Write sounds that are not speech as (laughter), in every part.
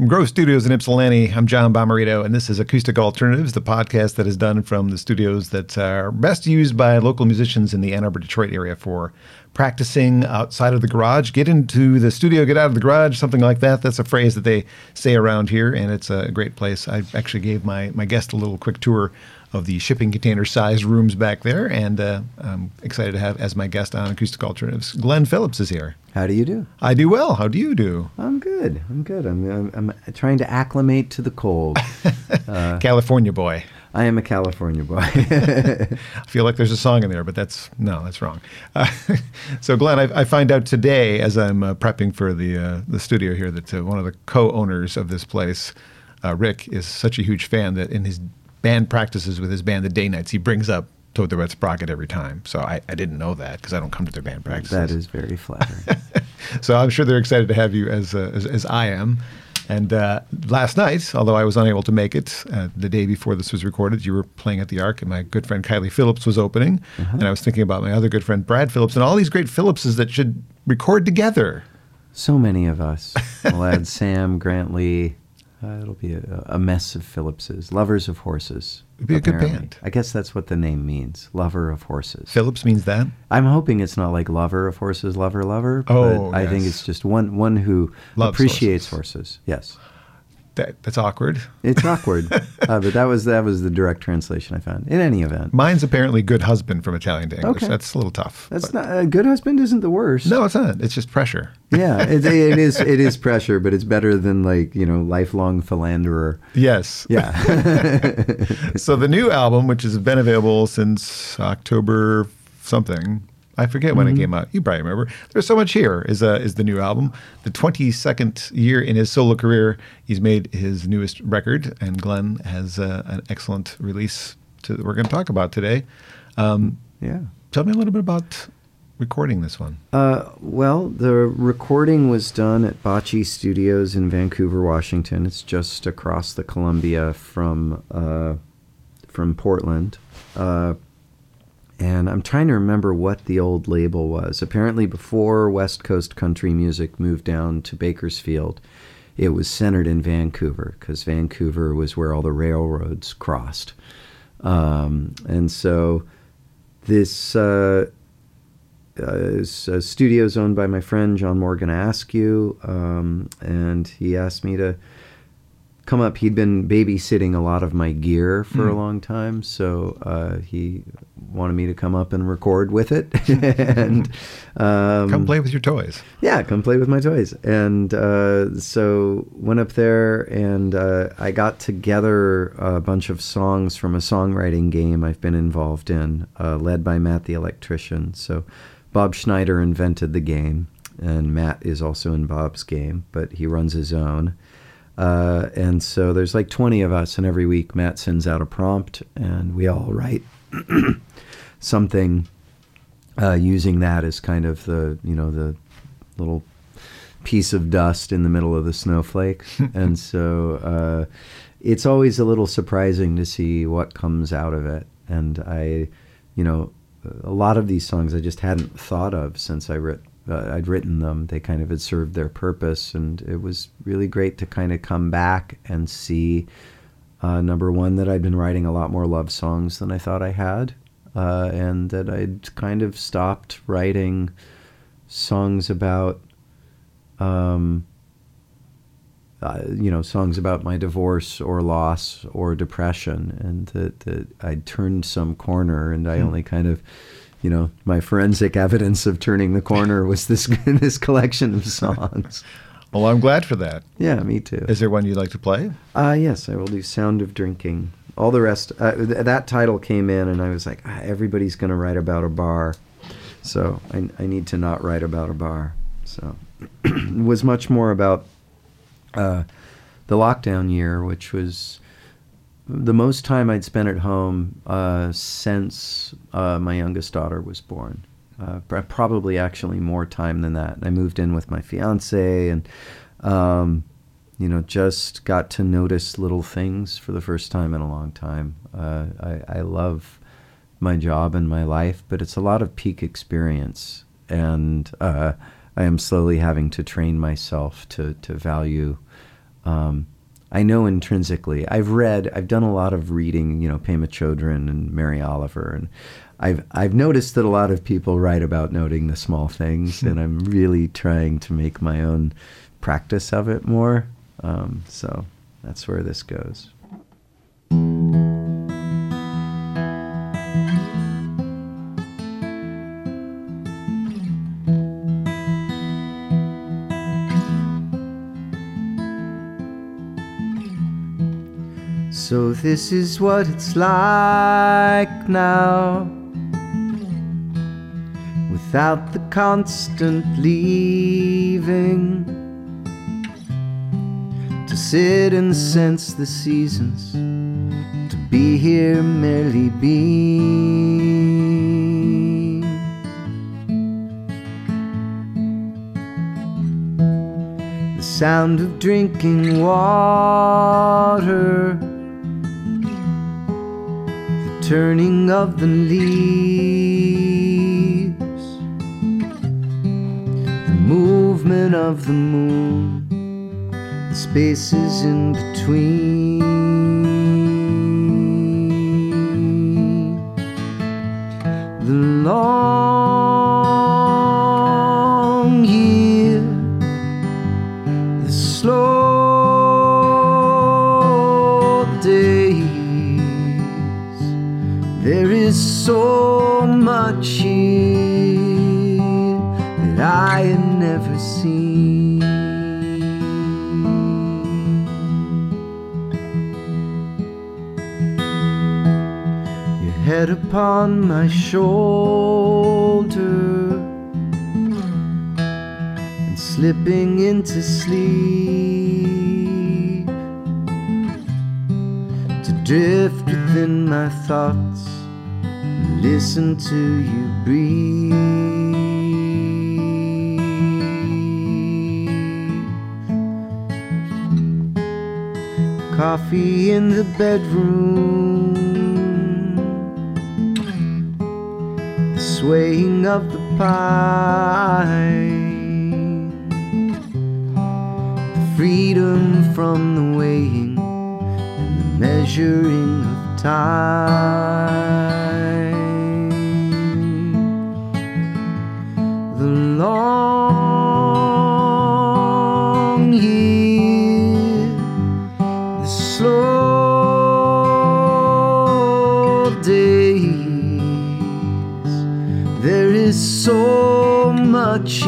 From Grove Studios in Ypsilanti, I'm John Bomarito, and this is Acoustic Alternatives, the podcast that is done from the studios that are best used by local musicians in the Ann Arbor, Detroit area for practicing outside of the garage. Get into the studio, get out of the garage, something like that. That's a phrase that they say around here, and it's a great place. I actually gave my, my guest a little quick tour of the shipping container sized rooms back there. And uh, I'm excited to have as my guest on Acoustic Alternatives. Glenn Phillips is here. How do you do? I do well. How do you do? I'm good. I'm good. I'm, I'm, I'm trying to acclimate to the cold. (laughs) uh, California boy. I am a California boy. (laughs) I feel like there's a song in there, but that's no, that's wrong. Uh, (laughs) so, Glenn, I, I, find out today as I'm uh, prepping for the uh, the studio here that uh, one of the co-owners of this place, uh, Rick, is such a huge fan that in his band practices with his band, the Day Nights, he brings up Toad the Wet Sprocket every time. So I, I didn't know that because I don't come to their band practices. That is very flattering. (laughs) so I'm sure they're excited to have you as, uh, as, as, I am. And uh, last night, although I was unable to make it, uh, the day before this was recorded, you were playing at the Ark, and my good friend Kylie Phillips was opening. Uh-huh. And I was thinking about my other good friend Brad Phillips and all these great Phillipses that should record together. So many of us. We'll add (laughs) Sam, Grant Lee, uh, it'll be a, a, mess of Phillipses, lovers of horses. It'd be apparently. a good band. I guess that's what the name means, lover of horses. Phillips means that. I'm hoping it's not like lover of horses, lover, lover. Oh, but I think it's just one one who Loves appreciates horses. horses. Yes. That, that's awkward. It's awkward, (laughs) uh, but that was that was the direct translation I found. In any event, mine's apparently good husband from Italian to English. Okay. That's a little tough. That's but. not a good husband. Isn't the worst? No, it's not. It's just pressure. Yeah, it, (laughs) it is. It is pressure, but it's better than like you know lifelong philanderer. Yes. Yeah. (laughs) so the new album, which has been available since October something, I forget when mm-hmm. it came out. You probably remember. There's so much here. Is uh, is the new album? The 22nd year in his solo career, he's made his newest record, and Glenn has uh, an excellent release to, that we're going to talk about today. Um, yeah. Tell me a little bit about recording this one. Uh, well, the recording was done at Bocce Studios in Vancouver, Washington. It's just across the Columbia from uh, from Portland. And I'm trying to remember what the old label was. Apparently, before West Coast country music moved down to Bakersfield, it was centered in Vancouver because Vancouver was where all the railroads crossed. Um, and so this uh, uh, is a studio is owned by my friend John Morgan Askew, um, and he asked me to come up. He'd been babysitting a lot of my gear for mm. a hmm. long time, so uh, he wanted me to come up and record with it (laughs) and um, come play with your toys. Yeah, come play with my toys. And uh, so went up there and uh, I got together a bunch of songs from a songwriting game I've been involved in, uh, led by Matt the electrician. So Bob Schneider invented the game, and Matt is also in Bob's game, but he runs his own. Uh, and so there's like 20 of us, and every week Matt sends out a prompt, and we all write (clears throat) something uh, using that as kind of the you know the little piece of dust in the middle of the snowflake, (laughs) and so uh, it's always a little surprising to see what comes out of it. And I, you know, a lot of these songs I just hadn't thought of since I writ, uh, I'd written them. They kind of had served their purpose, and it was really great to kind of come back and see uh, number one, that I'd been writing a lot more love songs than I thought I had, uh, and that I'd kind of stopped writing songs about, um, uh, you know, songs about my divorce or loss or depression, and that, that I'd turned some corner, and I hmm. only kind of you know, my forensic evidence of turning the corner was this (laughs) this collection of songs. Well, I'm glad for that. Yeah, me too. Is there one you'd like to play? Uh, yes, I will do Sound of Drinking. All the rest, uh, th- that title came in, and I was like, ah, everybody's going to write about a bar. So I, I need to not write about a bar. So it (clears throat) was much more about uh, the lockdown year, which was the most time I'd spent at home uh, since uh, my youngest daughter was born uh, probably actually more time than that. I moved in with my fiance and, um, you know, just got to notice little things for the first time in a long time. Uh, I, I love my job and my life, but it's a lot of peak experience. And uh, I am slowly having to train myself to, to value Um, I know intrinsically. I've read. I've done a lot of reading. You know, Pema Chodron and Mary Oliver, and I've I've noticed that a lot of people write about noting the small things, and I'm really trying to make my own practice of it more. Um, so that's where this goes. So this is what it's like now. Without the constant leaving. To sit and sense the seasons. To be here merely being The sound of drinking water turning of the leaves, the movement of the moon, the spaces in between. The long upon my shoulder. And slipping into sleep. To drift within my thoughts. And listen to you breathe. Coffee in the bedroom, swaying of the pine, the freedom from the weighing and the measuring of time. The long is so much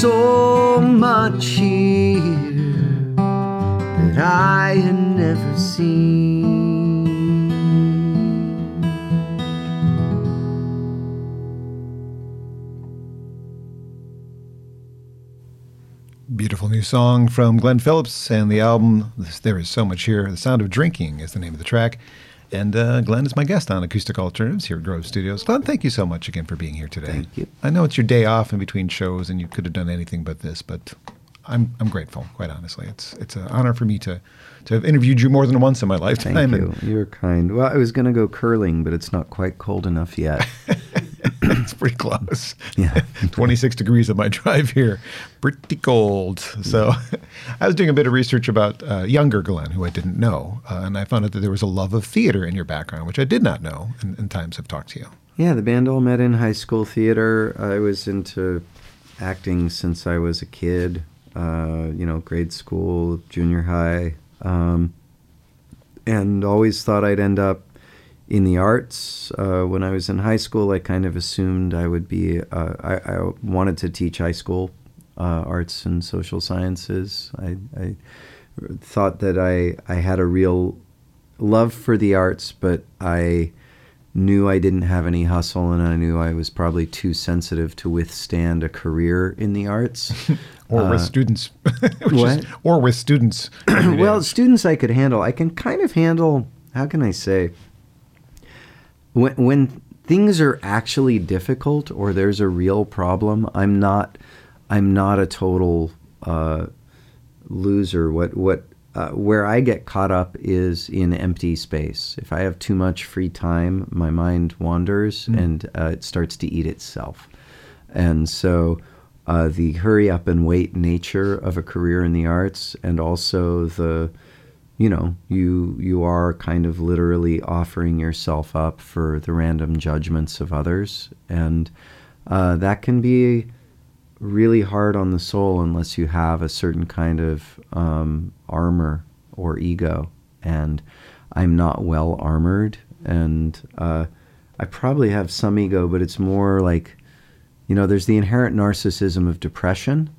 so much here that I had never seen. Beautiful new song from Glenn Phillips and the album There Is So Much Here. The Sound of Drinking is the name of the track. And uh, Glenn is my guest on Acoustic Alternatives here at Grove Studios. Glenn, thank you so much again for being here today. Thank you. I know it's your day off in between shows and you could have done anything but this, but I'm, I'm grateful, quite honestly. It's, it's an honor for me to, to have interviewed you more than once in my lifetime. Thank you. You're kind. Well, I was going to go curling, but it's not quite cold enough yet. (laughs) (laughs) it's pretty close. Yeah. (laughs) 26 degrees at my (laughs) drive here. Pretty cold. So I was doing a bit of research about uh, younger Glenn, who I didn't know. Uh, and I found out that there was a love of theater in your background, which I did not know in, in times I've talked to you. Yeah, the band all met in high school theater. I was into acting since I was a kid, uh, you know, grade school, junior high, um, and always thought I'd end up in the arts. Uh, when I was in high school, I kind of assumed I would be, uh, I, I wanted to teach high school uh, arts and social sciences. I, I thought that I, I had a real love for the arts, but I knew I didn't have any hustle and I knew I was probably too sensitive to withstand a career in the arts. (laughs) or with Uh, students. (laughs) what? Is, or with students. (coughs) well, students I could handle. I can kind of handle. How can I say? When when things are actually difficult or there's a real problem, I'm not. I'm not a total uh, loser. What what uh, where I get caught up is in empty space. If I have too much free time, my mind wanders and uh, it starts to eat itself. And so, uh, the hurry up and wait nature of a career in the arts, and also the, you know, you you are kind of literally offering yourself up for the random judgments of others, and uh, that can be really hard on the soul unless you have a certain kind of um, armor or ego. And I'm not well armored, and uh, I probably have some ego, but it's more like, you know, there's the inherent narcissism of depression,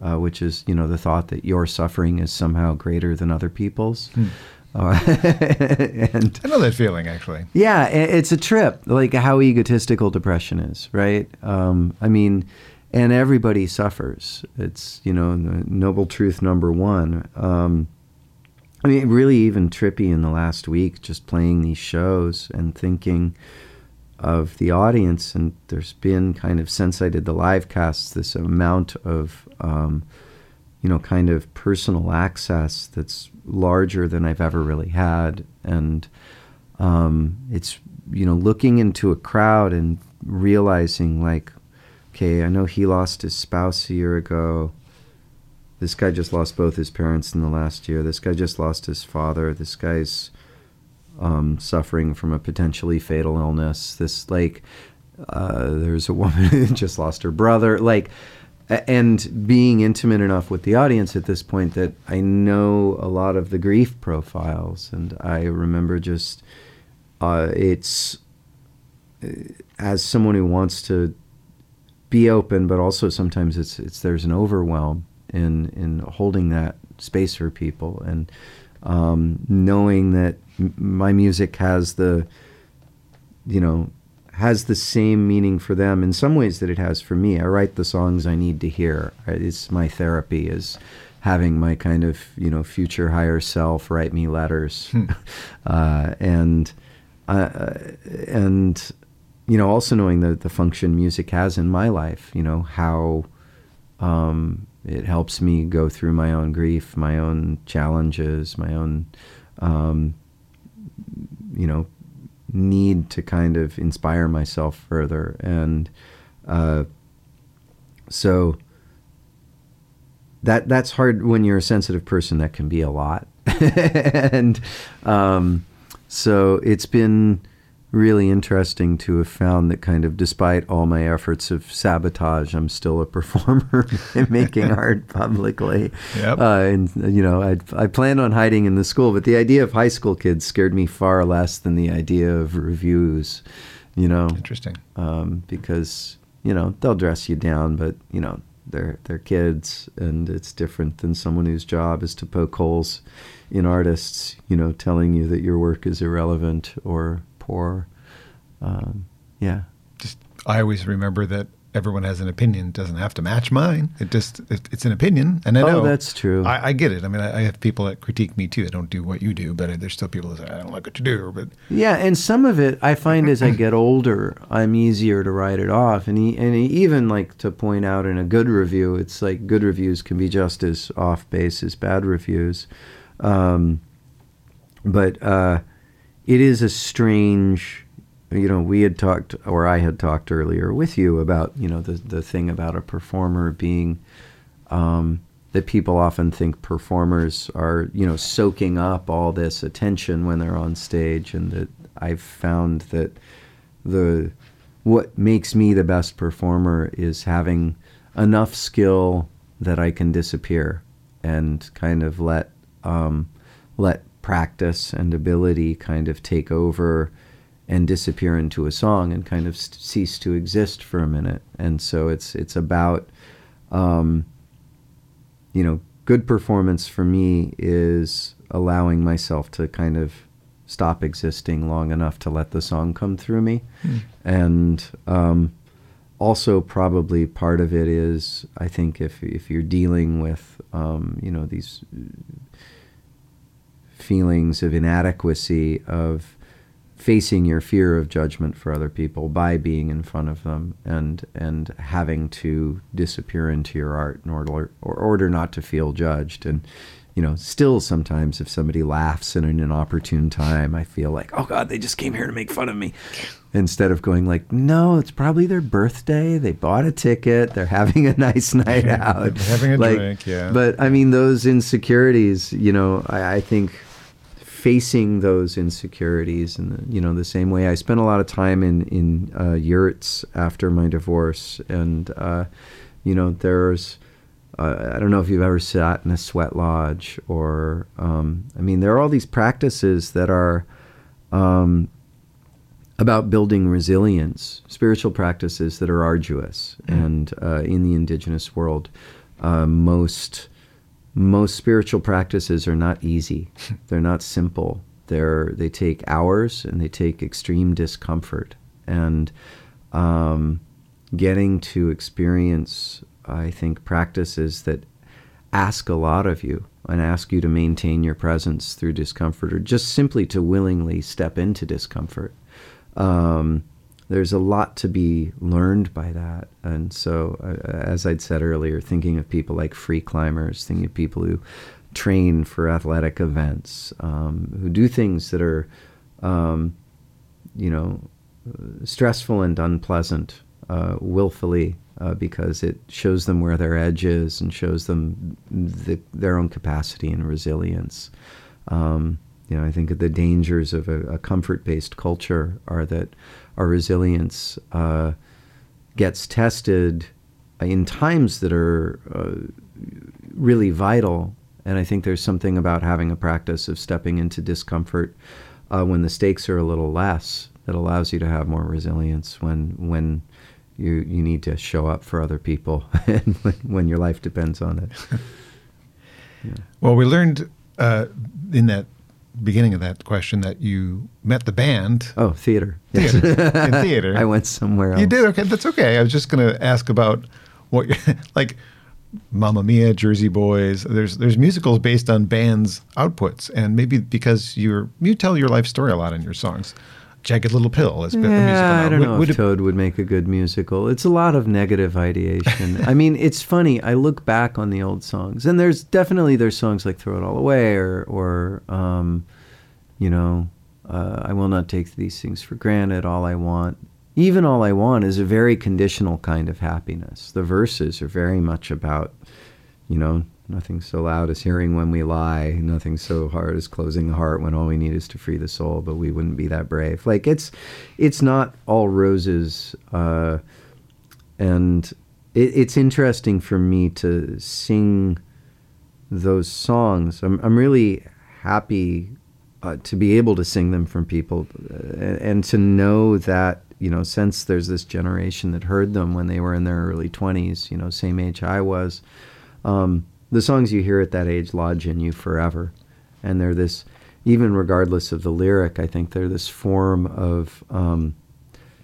uh, which is, you know, the thought that your suffering is somehow greater than other people's. Uh, (laughs) and I know that feeling actually. yeah, it's a trip, like how egotistical depression is, right? Um, I mean, and everybody suffers. It's, you know, the noble truth number one. Um, I mean, really even trippy in the last week, just playing these shows and thinking of the audience. And there's been kind of, since I did the live casts, this amount of, um, you know, kind of personal access that's larger than I've ever really had. And um, it's, you know, looking into a crowd and realizing, like, okay, I know he lost his spouse a year ago. This guy just lost both his parents in the last year. This guy just lost his father. This guy's um, suffering from a potentially fatal illness. This, like, uh, there's a woman (laughs) who just lost her brother. Like, and being intimate enough with the audience at this point that I know a lot of the grief profiles. And I remember just, uh, it's uh, as someone who wants to be open, but also sometimes it's it's there's an overwhelm in in holding that space for people and um, knowing that m- my music has the you know has the same meaning for them in some ways that it has for me. I write the songs I need to hear. It's my therapy is having my kind of you know future higher self write me letters, (laughs) uh, and uh, and you know also knowing the the function music has in my life. You know how. Um, it helps me go through my own grief, my own challenges, my own, um, you know, need to kind of inspire myself further. And uh, so that that's hard when you're a sensitive person. That can be a lot, (laughs) and um, so it's been really interesting to have found that kind of despite all my efforts of sabotage, I'm still a (laughs) performer (laughs) and making (laughs) art publicly. Yep. Uh, and you know, I I planned on hiding in the school, but the idea of high school kids scared me far less than the idea of reviews. You know, Interesting. um, because you know they'll dress you down, but you know they're they're kids, and it's different than someone whose job is to poke holes in artists. You know, telling you that your work is irrelevant or poor. Um, yeah, Just I always remember that everyone has an opinion. It doesn't have to match mine. It just it, it's an opinion, and I Oh, know that's true. I, I get it. I mean, I, I have people that critique me too. I don't do what you do, but there's still people that say I don't like what you do. But yeah, and some of it I find as I get older, I'm easier to write it off, and e- and he even like to point out in a good review, it's like good reviews can be just as off base as bad reviews. Um, but uh, it is a strange you know we had talked or i had talked earlier with you about you know the, the thing about a performer being um, that people often think performers are you know soaking up all this attention when they're on stage and that i've found that the what makes me the best performer is having enough skill that I can disappear and kind of let um, let practice and ability kind of take over and disappear into a song and kind of cease to exist for a minute. And so it's it's about um, you know good performance for me is allowing myself to kind of stop existing long enough to let the song come through me. And um, also, probably part of it is, I think, if if you're dealing with, um, you know, these feelings of inadequacy of facing your fear of judgment for other people by being in front of them and and having to disappear into your art in order or order not to feel judged. And you know still sometimes if somebody laughs in an inopportune time I feel like oh god they just came here to make fun of me. Instead of going like no it's probably their birthday. They bought a ticket. They're having a nice (laughs) night out. having a Like, drink, yeah. but I mean those insecurities you know I, I think facing those insecurities and the, you know the same way. I spent a lot of time in in uh, yurts after my divorce and uh, you know there's uh, I don't know if you've ever sat in a sweat lodge or um, I mean there are all these practices that are um, about building resilience, spiritual practices that are arduous, and uh, in the indigenous world, uh, most most spiritual practices are not easy. (laughs) They're not simple. They're they take hours and they take extreme discomfort, and um, getting to experience, I think, practices that ask a lot of you and ask you to maintain your presence through discomfort, or just simply to willingly step into discomfort um, there's a lot to be learned by that. And so, uh, as I'd said earlier, thinking of people like free climbers, thinking of people who train for athletic events, um, who do things that are, um, you know, stressful and unpleasant uh, willfully uh, because it shows them where their edge is and shows them the, their own capacity and resilience. Um, you know, I think the dangers of a, a comfort-based culture are that our resilience uh, gets tested in times that are uh, really vital. And I think there's something about having a practice of stepping into discomfort uh, when the stakes are a little less that allows you to have more resilience when when you you need to show up for other people (laughs) and when, when your life depends on it. (laughs) Well, we learned uh, in that beginning of that question that you met the band Oh, theater. Yes. theater, in theater. (laughs) I went somewhere else. You did okay. That's okay. I was just going to ask about what, (laughs) like, Mamma Mia, Jersey Boys. There's there's musicals based on bands' outputs, and maybe because you're you tell your life story a lot in your songs. Jagged Little Pill has been a musical. Yeah. I don't Would- know would if it- Toad would make a good musical. It's a lot of negative ideation. (laughs) I mean, it's funny. I look back on the old songs, and there's definitely there's songs like "Throw It All Away" or or um, you know, uh, "I Will Not Take These Things for Granted." All I want, even all I want, is a very conditional kind of happiness. The verses are very much about, you know, nothing so loud as hearing when we lie, nothing so hard as closing the heart when all we need is to free the soul, but we wouldn't be that brave. Like it's, it's not all roses, uh, and it, it's interesting for me to sing those songs. I'm, I'm really happy uh, to be able to sing them from people uh, and, to know that you know since there's this generation that heard them when they were in their early 20s you know same age i was um, the songs you hear at that age lodge in you forever. And they're this even regardless of the lyric i think they're this form of um,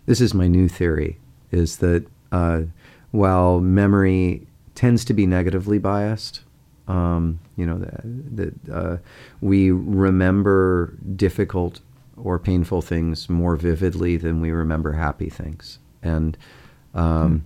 this is my new theory is that uh, while memory tends to be negatively biased um, you know that, that uh, we remember difficult or painful things more vividly than we remember happy things. And um,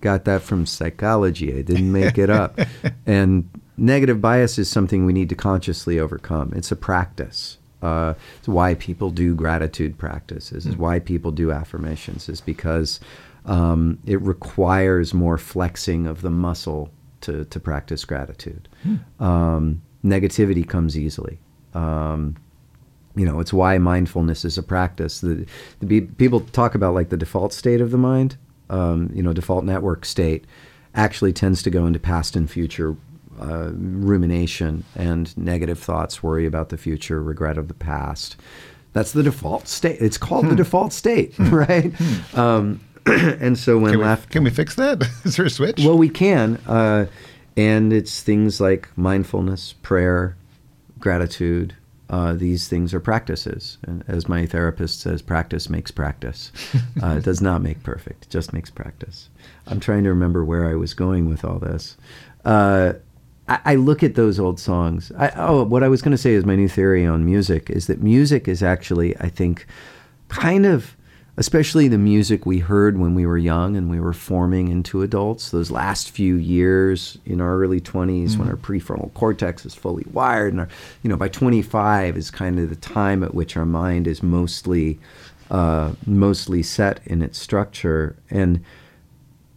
got that from psychology i didn't make it up (laughs) and negative bias is something we need to consciously overcome it's a practice uh, it's why people do gratitude practices is why people do affirmations is because um, it requires more flexing of the muscle to, to practice gratitude. Um, negativity comes easily. Um, you know, it's why mindfulness is a practice. The, the be- people talk about like the default state of the mind. Um, you know, default network state actually tends to go into past and future uh, rumination and negative thoughts, worry about the future, regret of the past. That's the default state. It's called the default state, (laughs) right? Um, (clears throat) and so when Can we, laughter can we fix that? (laughs) Is there a switch? well, we can, uh, and it's things like mindfulness, prayer, gratitude, uh, these things are practices. And as my therapist says, practice makes practice. (laughs) Uh, it does not make perfect, it just makes practice. I'm trying to remember where I was going with all this. Uh, I, I look at those old songs. I, oh, what I was going to say is my new theory on music is that music is actually, I think, kind of especially the music we heard when we were young and we were forming into adults those last few years in our early 20s mm when our prefrontal cortex is fully wired and our, you know by 25 is kind of the time at which our mind is mostly uh, mostly set in its structure. And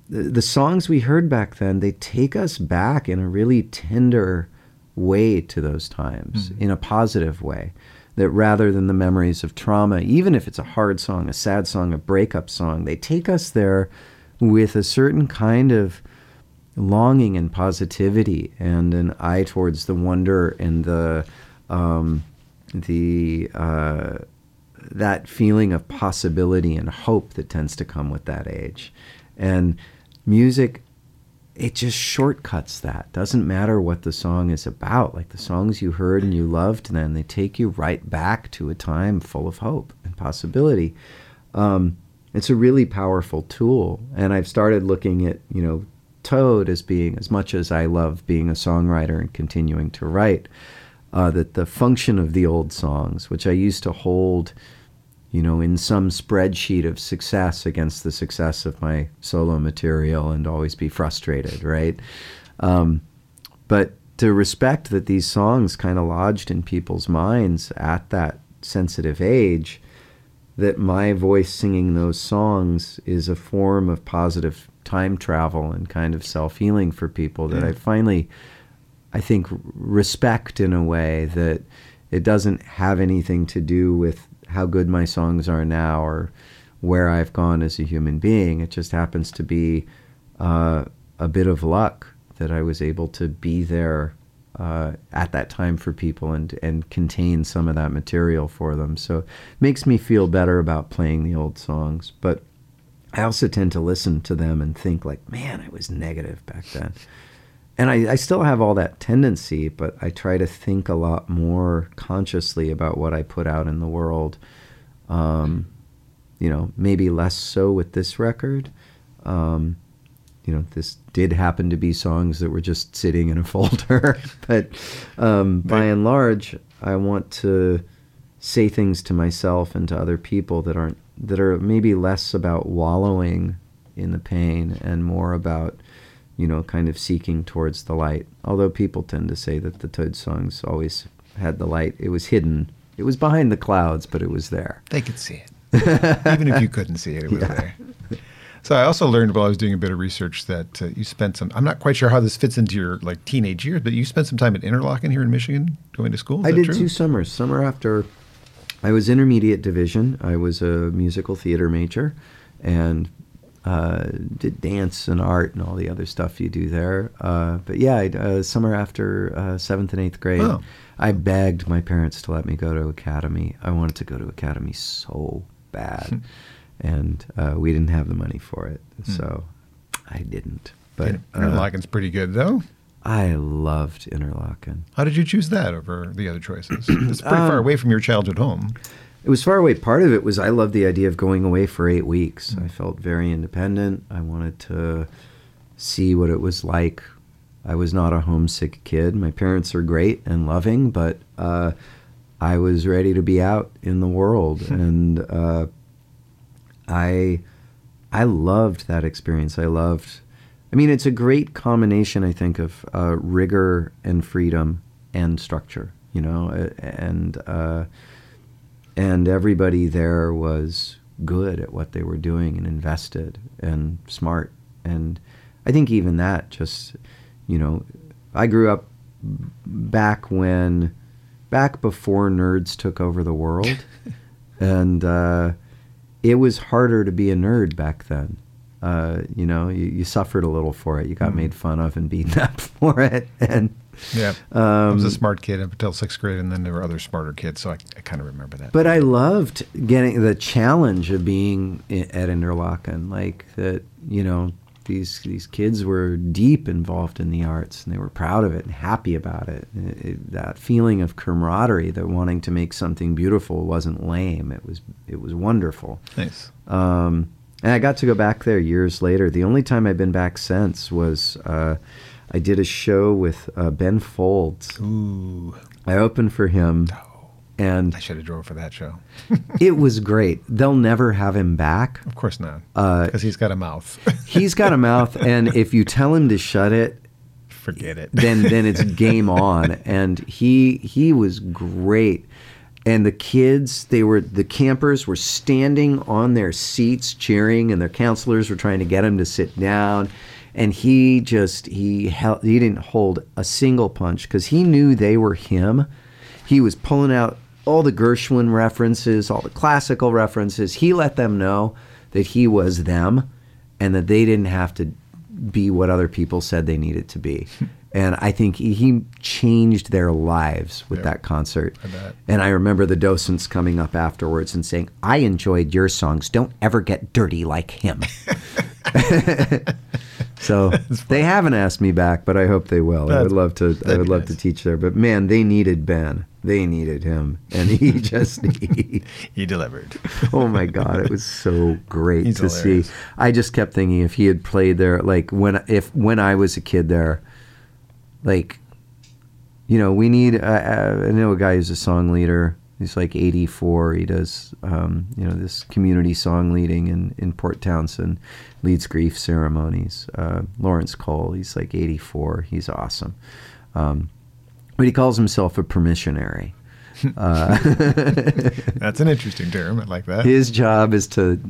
the, the songs we heard back then they take us back in a really tender way to those times mm in a positive way that rather than the memories of trauma, even if it's a hard song, a sad song, a breakup song, they take us there with a certain kind of longing and positivity and an eye towards the wonder and the um, the uh, that feeling of possibility and hope that tends to come with that age. And music it just shortcuts that. Doesn't matter what the song is about. Like the songs you heard and you loved then, they take you right back to a time full of hope and possibility. Um, it's a really powerful tool. And I've started looking at, you know, Toad as being, as much as I love being a songwriter and continuing to write, uh, that the function of the old songs, which I used to hold you know, in some spreadsheet of success against the success of my solo material and always be frustrated, right? Um, but to respect that these songs kind of lodged in people's minds at that sensitive age, that my voice singing those songs is a form of positive time travel and kind of self healing for people that mm. I finally, I think, respect in a way that it doesn't have anything to do with how good my songs are now or where I've gone as a human being. It just happens to be uh, a bit of luck that I was able to be there uh, at that time for people and and contain some of that material for them. So it makes me feel better about playing the old songs. But I also tend to listen to them and think like, man, I was negative back then and I, I, still have all that tendency, but I try to think a lot more consciously about what I put out in the world. Um, you know, maybe less so with this record. Um, you know, this did happen to be songs that were just sitting in a (laughs) folder, (laughs) but um, by and large, I want to say things to myself and to other people that aren't that are maybe less about wallowing in the pain and more about you know, kind of seeking towards the light. Although people tend to say that the Toad songs always had the light, it was hidden. It was behind the clouds, but it was there. They could see it. Even if you couldn't see it, it was (laughs) yeah. there. So I also learned while I was doing a bit of research that uh, you spent some. I'm not quite sure how this fits into your like teenage years, but you spent some time at Interlochen here in Michigan, going to school. Is I did true? two summers. Summer after I was intermediate division. I was a musical theater major, and uh, did dance and art and all the other stuff you do there. Uh, but yeah, uh, summer after uh, seventh and eighth grade, oh. I begged my parents to let me go to academy. I wanted to go to academy so bad, and uh, we didn't have the money for it, hmm. so I didn't. But Interlochen's pretty good though. I loved Interlochen. How did you choose that over the other choices? (clears throat) it's pretty far um, away from your childhood home. It was far away. Part of it was I loved the idea of going away for eight weeks. Mm-hmm. I felt very independent. I wanted to see what it was like. I was not a homesick kid. My parents are great and loving, but uh, I was ready to be out in the world, (laughs) and uh, I I loved that experience. I loved. I mean, it's a great combination, I think, of uh, rigor and freedom and structure. You know, and uh, and everybody there was good at what they were doing and invested and smart. And i think even that just you know i grew up back when back before nerds took over the world. (laughs) And uh, it was harder to be a nerd back then. Uh, you know you, you, suffered a little for it. You got mm. made fun of and beaten (laughs) up for it. And yeah. Um, I was a smart kid up until sixth grade, and then there were other smarter kids, so I, I kind of remember that. But I loved getting the challenge of being at Interlochen, like that, you know, these these kids were deep involved in the arts and they were proud of it and happy about it. It- it- that feeling of camaraderie, that wanting to make something beautiful wasn't lame. It was it was wonderful. Nice. Um, and I got to go back there years later. The only time I've been back since was uh, I did a show with uh, Ben Folds. Ooh, I opened for him, and I should have drove for that show. (laughs) it was great. They'll never have him back. Of course not, Uh, because he's got a mouth. (laughs) He's got a mouth, and if you tell him to shut it, Forget it. then then it's (laughs) game on. And he he was great. And the kids, they were the campers were standing on their seats cheering, and their counselors were trying to get him to sit down. And he just he held, he didn't hold a single punch because he knew they were him. He was pulling out all the Gershwin references, all the classical references. He let them know that he was them, and that they didn't have to be what other people said they needed to be. (laughs) And I think he, changed their lives with that concert. I. And I remember the docents coming up afterwards and saying, I enjoyed your songs. Don't ever get dirty like him. (laughs) (laughs) so they haven't asked me back, but I hope they will. I would love to I that'd love nice. to teach there. But man, they needed Ben. They needed him. And he (laughs) just he, he delivered. (laughs) oh my god it was so great He's to hilarious. see i just kept thinking if he had played there like when if when i was a kid there like you know we need uh, i know a guy who's a song leader he's like 84 he does um, you know this community song leading in, in port townsend leads grief ceremonies. Uh, lawrence cole he's like 84 he's awesome. Um, but he calls himself a permissionary. (laughs) Uh, (laughs) That's an interesting term. I like that. his job is to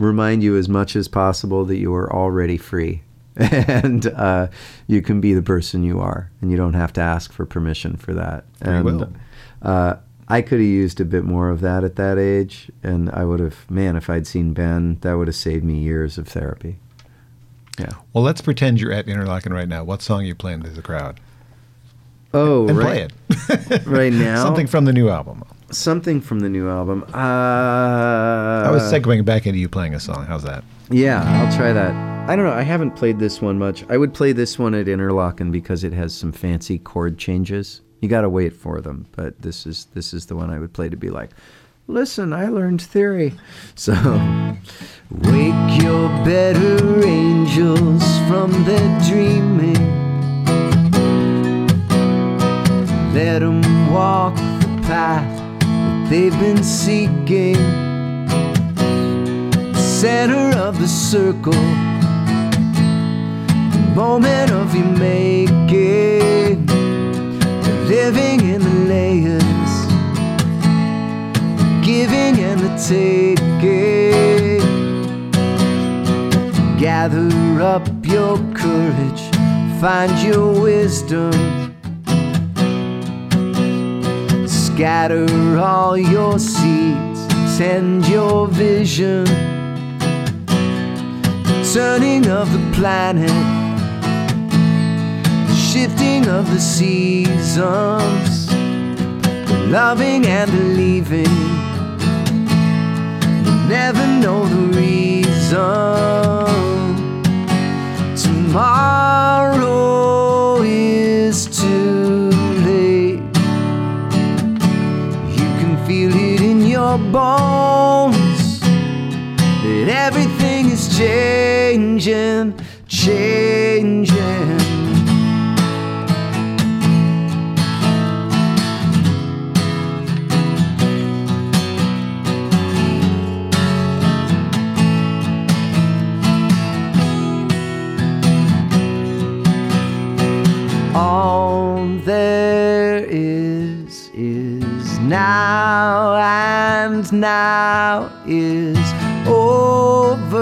remind you as much as possible that you are already free. (laughs) And uh, you can be the person you are and you don't have to ask for permission for that. And will. uh, i could have used a bit more of that at that age and i would have man if i'd seen ben that would have saved me years of therapy yeah Well, let's pretend you're at Interlochen right now. What song are you playing to the crowd? oh And right play it. (laughs) right now Something from the new album. something from the new album uh, I was segueing back into you playing a song. How's that? Yeah, I'll try that. I don't know. I haven't played this one much. I would play this one at Interlochen because it has some fancy chord changes. You got to wait for them, but this is this is the one I would play to be like, listen, I learned theory. (laughs) So, wake your better angels from their dreaming. Let them walk the path that they've been seeking center of the circle, the moment of you making, living in the layers, giving and the taking. Gather up your courage, find your wisdom. Scatter all your seeds, tend your vision turning of the planet, shifting of the seasons, the loving and the leaving. Never know the reason. Tomorrow is too late. You can feel it in your bones that everything is changing, changing. And now is over,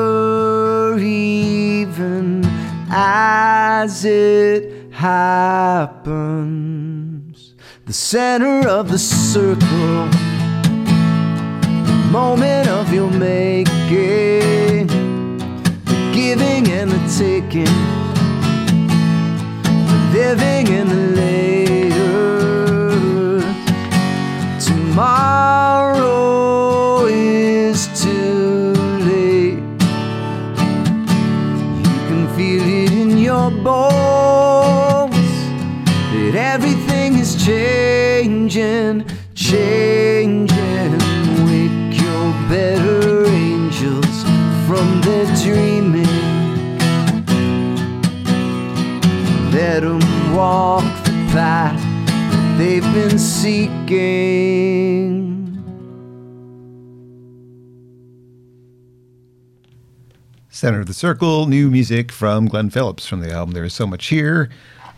even as it happens. The center of the circle, the moment of your making, the giving and the taking the living in the layers. Tomorrow is too late. You can feel it in your bones that everything is changing, changing. Wake your better angels from their dreaming. Let them walk the path they've been seeking. Center of the Circle, new music from Glenn Phillips from the album There Is So Much Here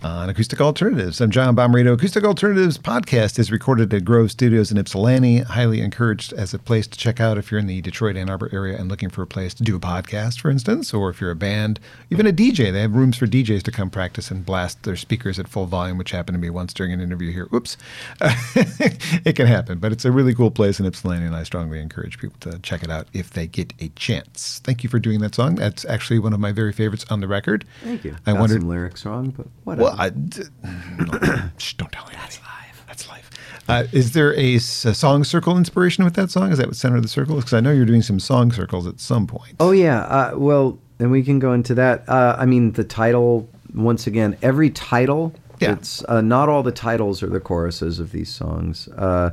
on Acoustic Alternatives. I'm John Bomarito. Acoustic Alternatives podcast is recorded at Grove Studios in Ypsilanti. Highly encouraged as a place to check out if you're in the Detroit Ann Arbor area and looking for a place to do a podcast, for instance, or if you're a band, even a DJ. They have rooms for DJs to come practice and blast their speakers at full volume, which happened to me once during an interview here. Oops. (laughs) it can happen, but it's a really cool place in Ypsilanti, and I strongly encourage people to check it out if they get a chance. Thank you for doing that song. That's actually one of my very favorites on the record. Thank you. I Got wondered. some lyrics wrong, but whatever. Well, I, d- (clears throat) no, shh, don't tell anybody. That's live. That's live. Uh, is there a song circle inspiration with that song? Is that what Center of the Circle is? Because I know you're doing some song circles at some point. Oh yeah. Uh, well, and we can go into that. Uh, I mean, the title. Once again, every title. Yeah. It's uh, not all the titles are the choruses of these songs, uh,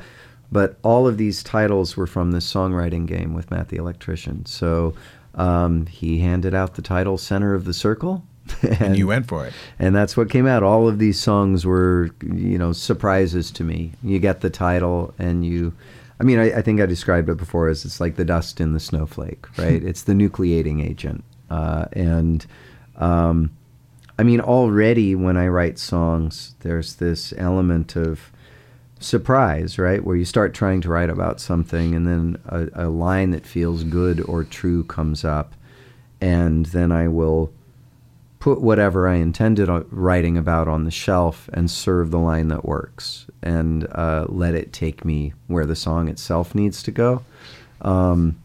but all of these titles were from this songwriting game with Matt the Electrician. So um, he handed out the title "Center of the Circle," (laughs) and you went for it. and that's what came out. All of these songs were, you know, surprises to me. You get the title, and you, I mean, I, I think I described it before as it's like the dust in the snowflake, (laughs) right? it's the nucleating agent, uh, and um, I mean, already when I write songs, there's this element of surprise, right? Where you start trying to write about something, and then a, a line that feels good or true comes up, and then I will put whatever I intended writing about on the shelf and serve the line that works and uh, let it take me where the song itself needs to go. Um,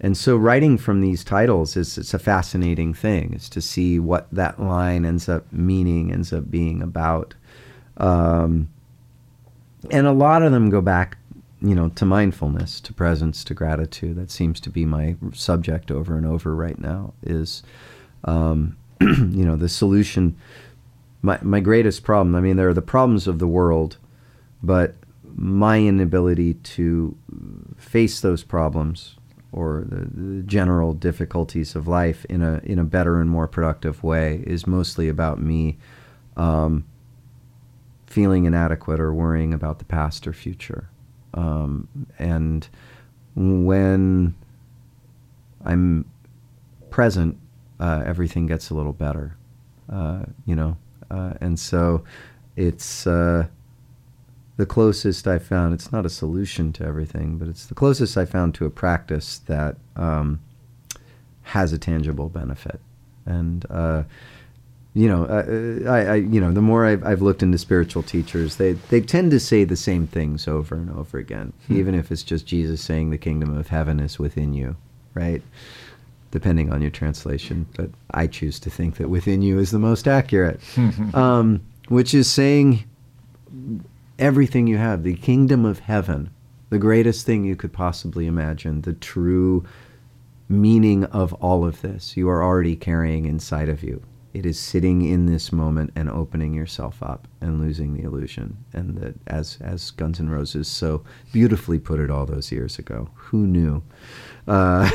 and so writing from these titles is it's a fascinating thing. It's to see what that line ends up meaning, ends up being about. Um, and a lot of them go back, you know, to mindfulness, to presence, to gratitude. That seems to be my subject over and over right now. Is um, (clears throat) you know the solution. My my greatest problem. I mean, there are the problems of the world, but my inability to face those problems or the, the general difficulties of life in a in a better and more productive way is mostly about me um, feeling inadequate or worrying about the past or future. Um, and when I'm present, uh, everything gets a little better, uh, you know. Uh, and so it's uh, the closest I found. It's not a solution to everything, but it's the closest I found to a practice that um, has a tangible benefit. And uh, you know, uh, I, I, you know, the more I've, I've looked into spiritual teachers, they they tend to say the same things over and over again, even if it's just Jesus saying the kingdom of heaven is within you, right? Depending on your translation, but I choose to think that within you is the most accurate, (laughs) um, which is saying everything you have, the kingdom of heaven, the greatest thing you could possibly imagine, the true meaning of all of this, you are already carrying inside of you. It is sitting in this moment and opening yourself up and losing the illusion. And that, as as Guns N' Roses so beautifully put it all those years ago, who knew? Uh,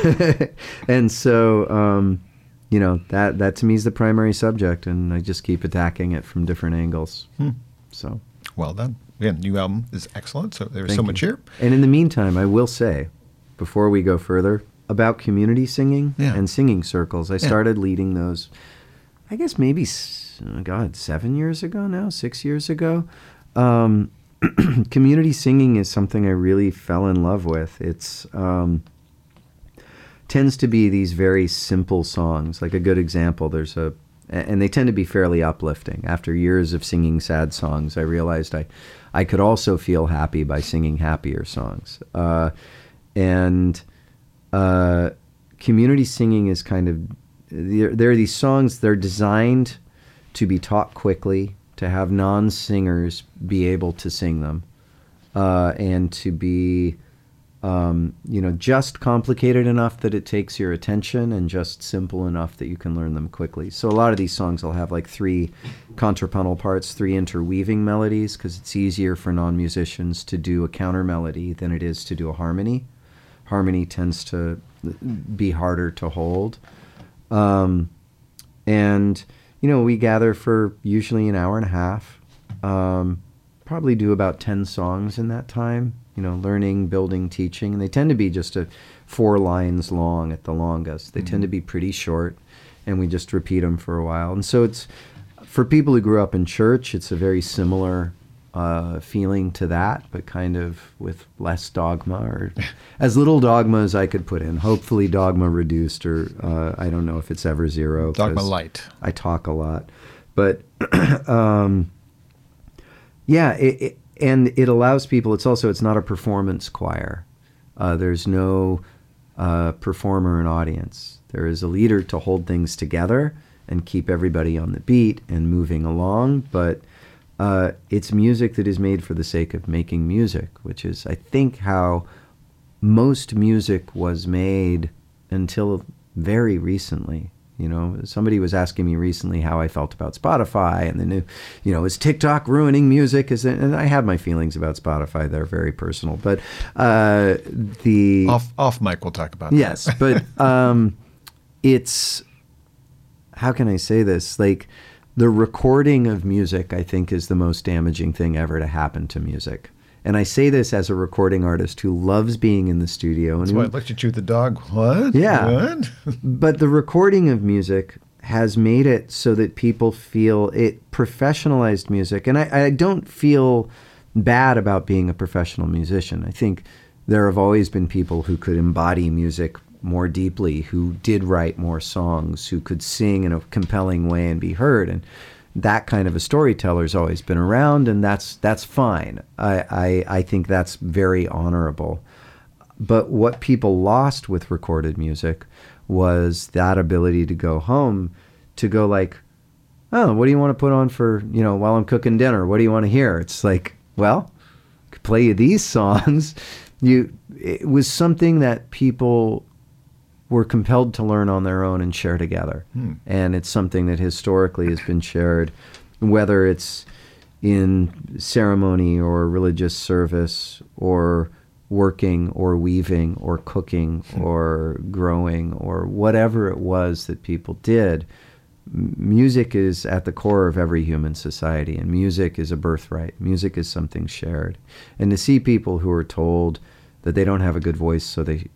(laughs) and so, um, you know, that that to me is the primary subject, and I just keep attacking it from different angles. So. Well done. Again, new album is excellent. So there's Thank so you. much here. And in the meantime, I will say, before we go further, about community singing Yeah. and singing circles. I started leading those, I guess maybe, oh God, seven years ago now, six years ago. Um, (clears throat) community singing is something I really fell in love with. It's um, tends to be these very simple songs. Like a good example, there's a, and they tend to be fairly uplifting. After years of singing sad songs, I realized I, I could also feel happy by singing happier songs. Uh, and uh, community singing is kind of there, there are these songs they're designed to be taught quickly to have non-singers be able to sing them uh, and to be um, you know, just complicated enough that it takes your attention and just simple enough that you can learn them quickly. So a lot of these songs will have like three contrapuntal parts, three interweaving melodies, because it's easier for non musicians to do a counter melody than it is to do a harmony. Harmony tends to be harder to hold. Um, and, you know, we gather for usually an hour and a half. Um, probably do about 10 songs in that time you know, learning, building, teaching. And they tend to be just a four lines long at the longest. They mm-hmm. tend to be pretty short, and we just repeat them for a while. And so it's for people who grew up in church, it's a very similar uh, feeling to that, but kind of with less dogma or (laughs) as little dogma as I could put in. Hopefully, dogma reduced, or uh, I don't know if it's ever zero. Dogma light. I talk a lot, but (clears throat) um, yeah, it, it, and it allows people. It's also it's not a performance choir. Uh, there's no uh, performer and audience. There is a leader to hold things together and keep everybody on the beat and moving along. But uh, it's music that is made for the sake of making music, which is, I think, how most music was made until very recently. You know, somebody was asking me recently how I felt about Spotify and the new, you know, is TikTok ruining music? Is it, and I have my feelings about Spotify. They're very personal, but uh, the off off mic we'll talk about. It. Yes, but um, it's how can I say this? Like the recording of music, I think, is the most damaging thing ever to happen to music. And I say this as a recording artist who loves being in the studio. That's and why I looked at you with the dog. What? Yeah. What? (laughs) but the recording of music has made it so that people feel it professionalized music. And I, I don't feel bad about being a professional musician. I think there have always been people who could embody music more deeply, who did write more songs, who could sing in a compelling way and be heard. And that kind of a storyteller's always been around, and that's that's fine. I, I, I think that's very honorable. But what people lost with recorded music was that ability to go home, to go like, oh, what do you want to put on for you know while I'm cooking dinner? What do you want to hear? It's like, well, I could play you these (laughs) songs. You, it was something that people were compelled to learn on their own and share together. Hmm. And it's something that historically has been shared, whether it's in ceremony or religious service or working or weaving or cooking hmm. or growing or whatever it was that people did. Music is at the core of every human society, and music is a birthright. Music is something shared. And to see people who are told that they don't have a good voice, so they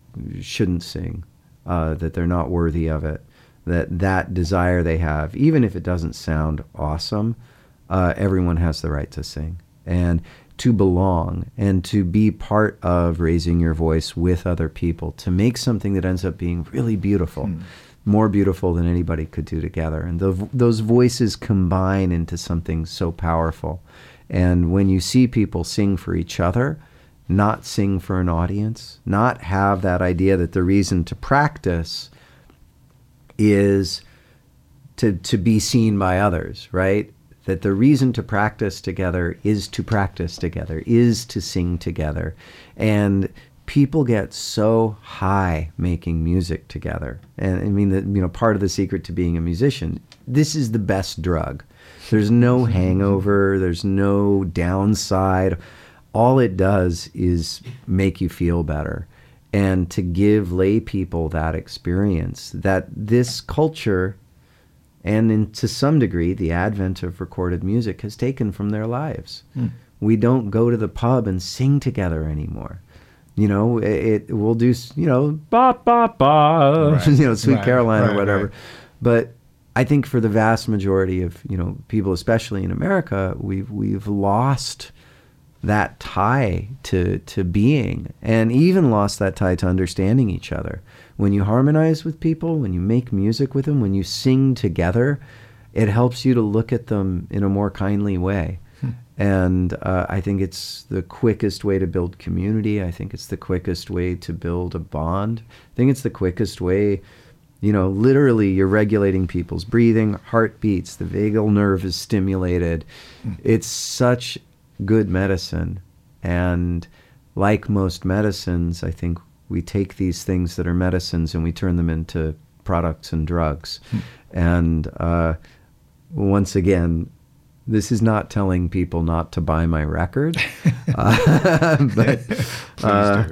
shouldn't sing, uh, that they're not worthy of it, that that desire they have, even if it doesn't sound awesome, uh, everyone has the right to sing and to belong and to be part of raising your voice with other people to make something that ends up being really beautiful. Hmm. More beautiful than anybody could do together. And the, those voices combine into something so powerful. And when you see people sing for each other, not sing for an audience, not have that idea that the reason to practice is to, to be seen by others, right? That the reason to practice together is to practice together, is to sing together. And people get so high making music together. And I mean, the, you know, part of the secret to being a musician, this is the best drug. There's no (laughs) hangover, there's no downside all it does is make you feel better and to give lay people that experience that this culture and in, to some degree the advent of recorded music has taken from their lives mm. we don't go to the pub and sing together anymore you know it, it we'll do you know ba ba ba right. (laughs) you know sweet right. caroline right, or whatever but I think for the vast majority of you know people, especially in America, we've we've lost that tie to to being and even lost that tie to understanding each other. When you harmonize with people when you make music with them when you sing together it helps you to look at them in a more kindly way. Hmm. and uh, i think it's the quickest way to build community. I think it's the quickest way to build a bond. I think it's the quickest way you know literally you're regulating people's breathing heartbeats the vagal nerve is stimulated. Hmm. it's such good medicine. And like most medicines, I think we take these things that are medicines and we turn them into products and drugs. Hmm. And uh, once again, this is not telling people not to buy my record, (laughs) uh, (laughs) but uh,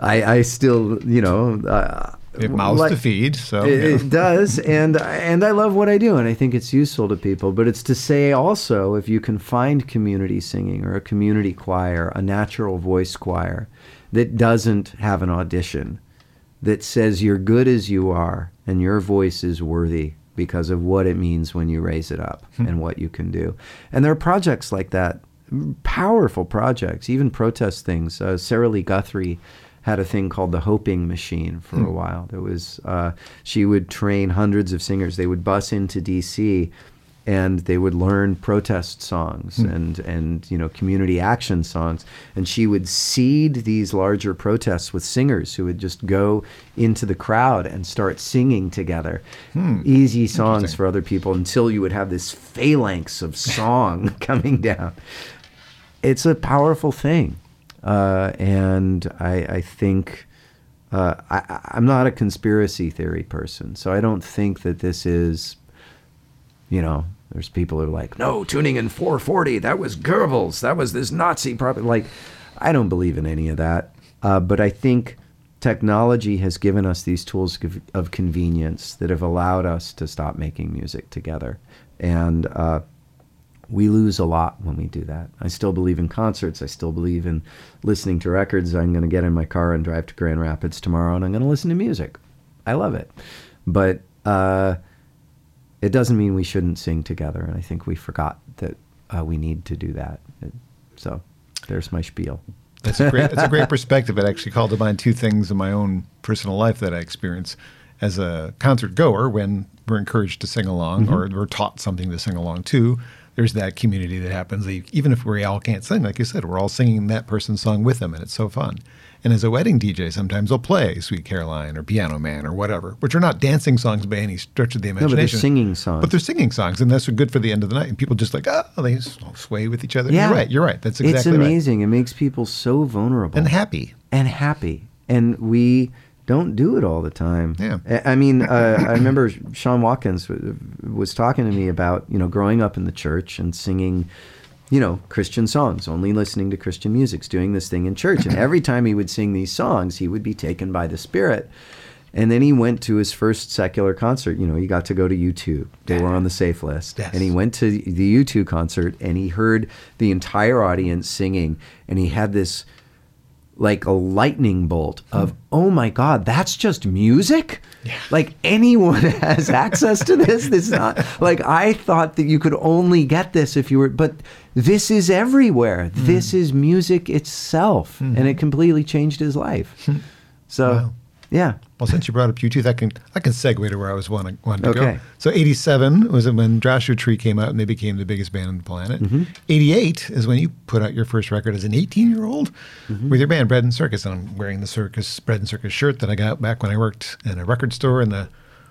I, I, still, you know, uh, it mouths like, to feed, so it, yeah. it, does, and and I love what I do, and I think it's useful to people. But it's to say also, if you can find community singing or a community choir, a natural voice choir that doesn't have an audition, that says you're good as you are and your voice is worthy because of what it means when you raise it up hmm. and what you can do. And there are projects like that, powerful projects, even protest things. Uh, Sarah Lee Guthrie had a thing called the Hoping Machine for hmm. a while. There was uh, she would train hundreds of singers. They would bus into D.C. and they would learn protest songs hmm. and and you know community action songs. And she would seed these larger protests with singers who would just go into the crowd and start singing together, hmm. easy songs for other people until you would have this phalanx of song (laughs) coming down. It's a powerful thing. Uh, and I, I think uh, I, I'm not a conspiracy theory person, so I don't think that this is, you know, there's people who are like, no, tuning in 440, that was Goebbels, that was this Nazi prophet. Like, I don't believe in any of that. Uh, but I think technology has given us these tools of convenience that have allowed us to stop making music together. And uh, we lose a lot when we do that. I still believe in concerts. I still believe in listening to records. I'm going to get in my car and drive to Grand Rapids tomorrow and I'm going to listen to music. I love it. But uh, it doesn't mean we shouldn't sing together. And I think we forgot that uh, we need to do that. So there's my spiel. That's a great, that's a great perspective. It actually called to mind two things in my own personal life that I experience as a concert goer when we're encouraged to sing along mm-hmm. or we're taught something to sing along to there's that community that happens. Even if we all can't sing, like you said, we're all singing that person's song with them, and it's so fun. And as a wedding DJ, sometimes I'll play Sweet Caroline or Piano Man or whatever, which are not dancing songs by any stretch of the imagination. No, but they're singing songs. But they're singing songs, and that's good for the end of the night. And people just like, oh, they sway with each other. Yeah. You're right. You're right. That's exactly It's amazing. Right. It makes people so vulnerable. And happy. And happy. And we don't do it all the time. Yeah. I mean, uh, I remember (laughs) Sean Watkins was talking to me about, you know, growing up in the church and singing, you know, Christian songs, only listening to Christian music, doing this thing in church. And every time he would sing these songs, he would be taken by the Spirit. And then he went to his first secular concert. You know, he got to go to U2. They were on the safe list. Yes. And he went to the U2 concert and he heard the entire audience singing. And he had this like a lightning bolt of, oh my God, that's just music? Yeah. Like anyone (laughs) has access to this. This is not (laughs) like I thought that you could only get this if you were, but this is everywhere. Mm. This is music itself. Mm-hmm. And it completely changed his life. (laughs) So, wow. Yeah. Well, since you brought up U2, I can I can segue to where I was wanting, wanting to okay. go. So, '87 was when Joshua Tree came out and they became the biggest band on the planet. '88 mm-hmm. is when you put out your first record as an 18 year old mm-hmm. with your band Bread and Circus, and I'm wearing the circus Bread and Circus shirt that I got back when I worked in a record store. And the,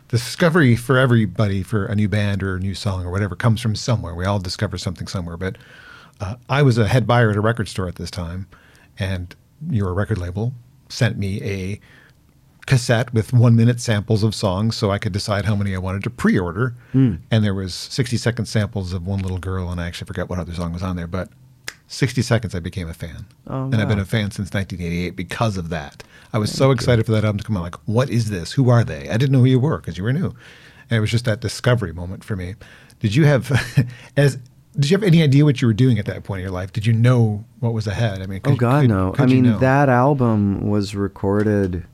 the discovery for everybody for a new band or a new song or whatever comes from somewhere. We all discover something somewhere. But uh, I was a head buyer at a record store at this time, and your record label sent me a cassette with one minute samples of songs so I could decide how many I wanted to pre-order. Mm. And there was 60 second samples of one little girl, and I actually forget what other song was on there, but 60 seconds I became a fan. Oh, and wow. I've been a fan since 1988 because of that. I was Thank so excited you. for that album to come out. Like, what is this? Who are they? I didn't know who you were because you were new. And it was just that discovery moment for me. Did you have, (laughs) as did you have any idea what you were doing at that point in your life? Did you know what was ahead? I mean, could, oh God, could, no. Could I mean, know? that album was recorded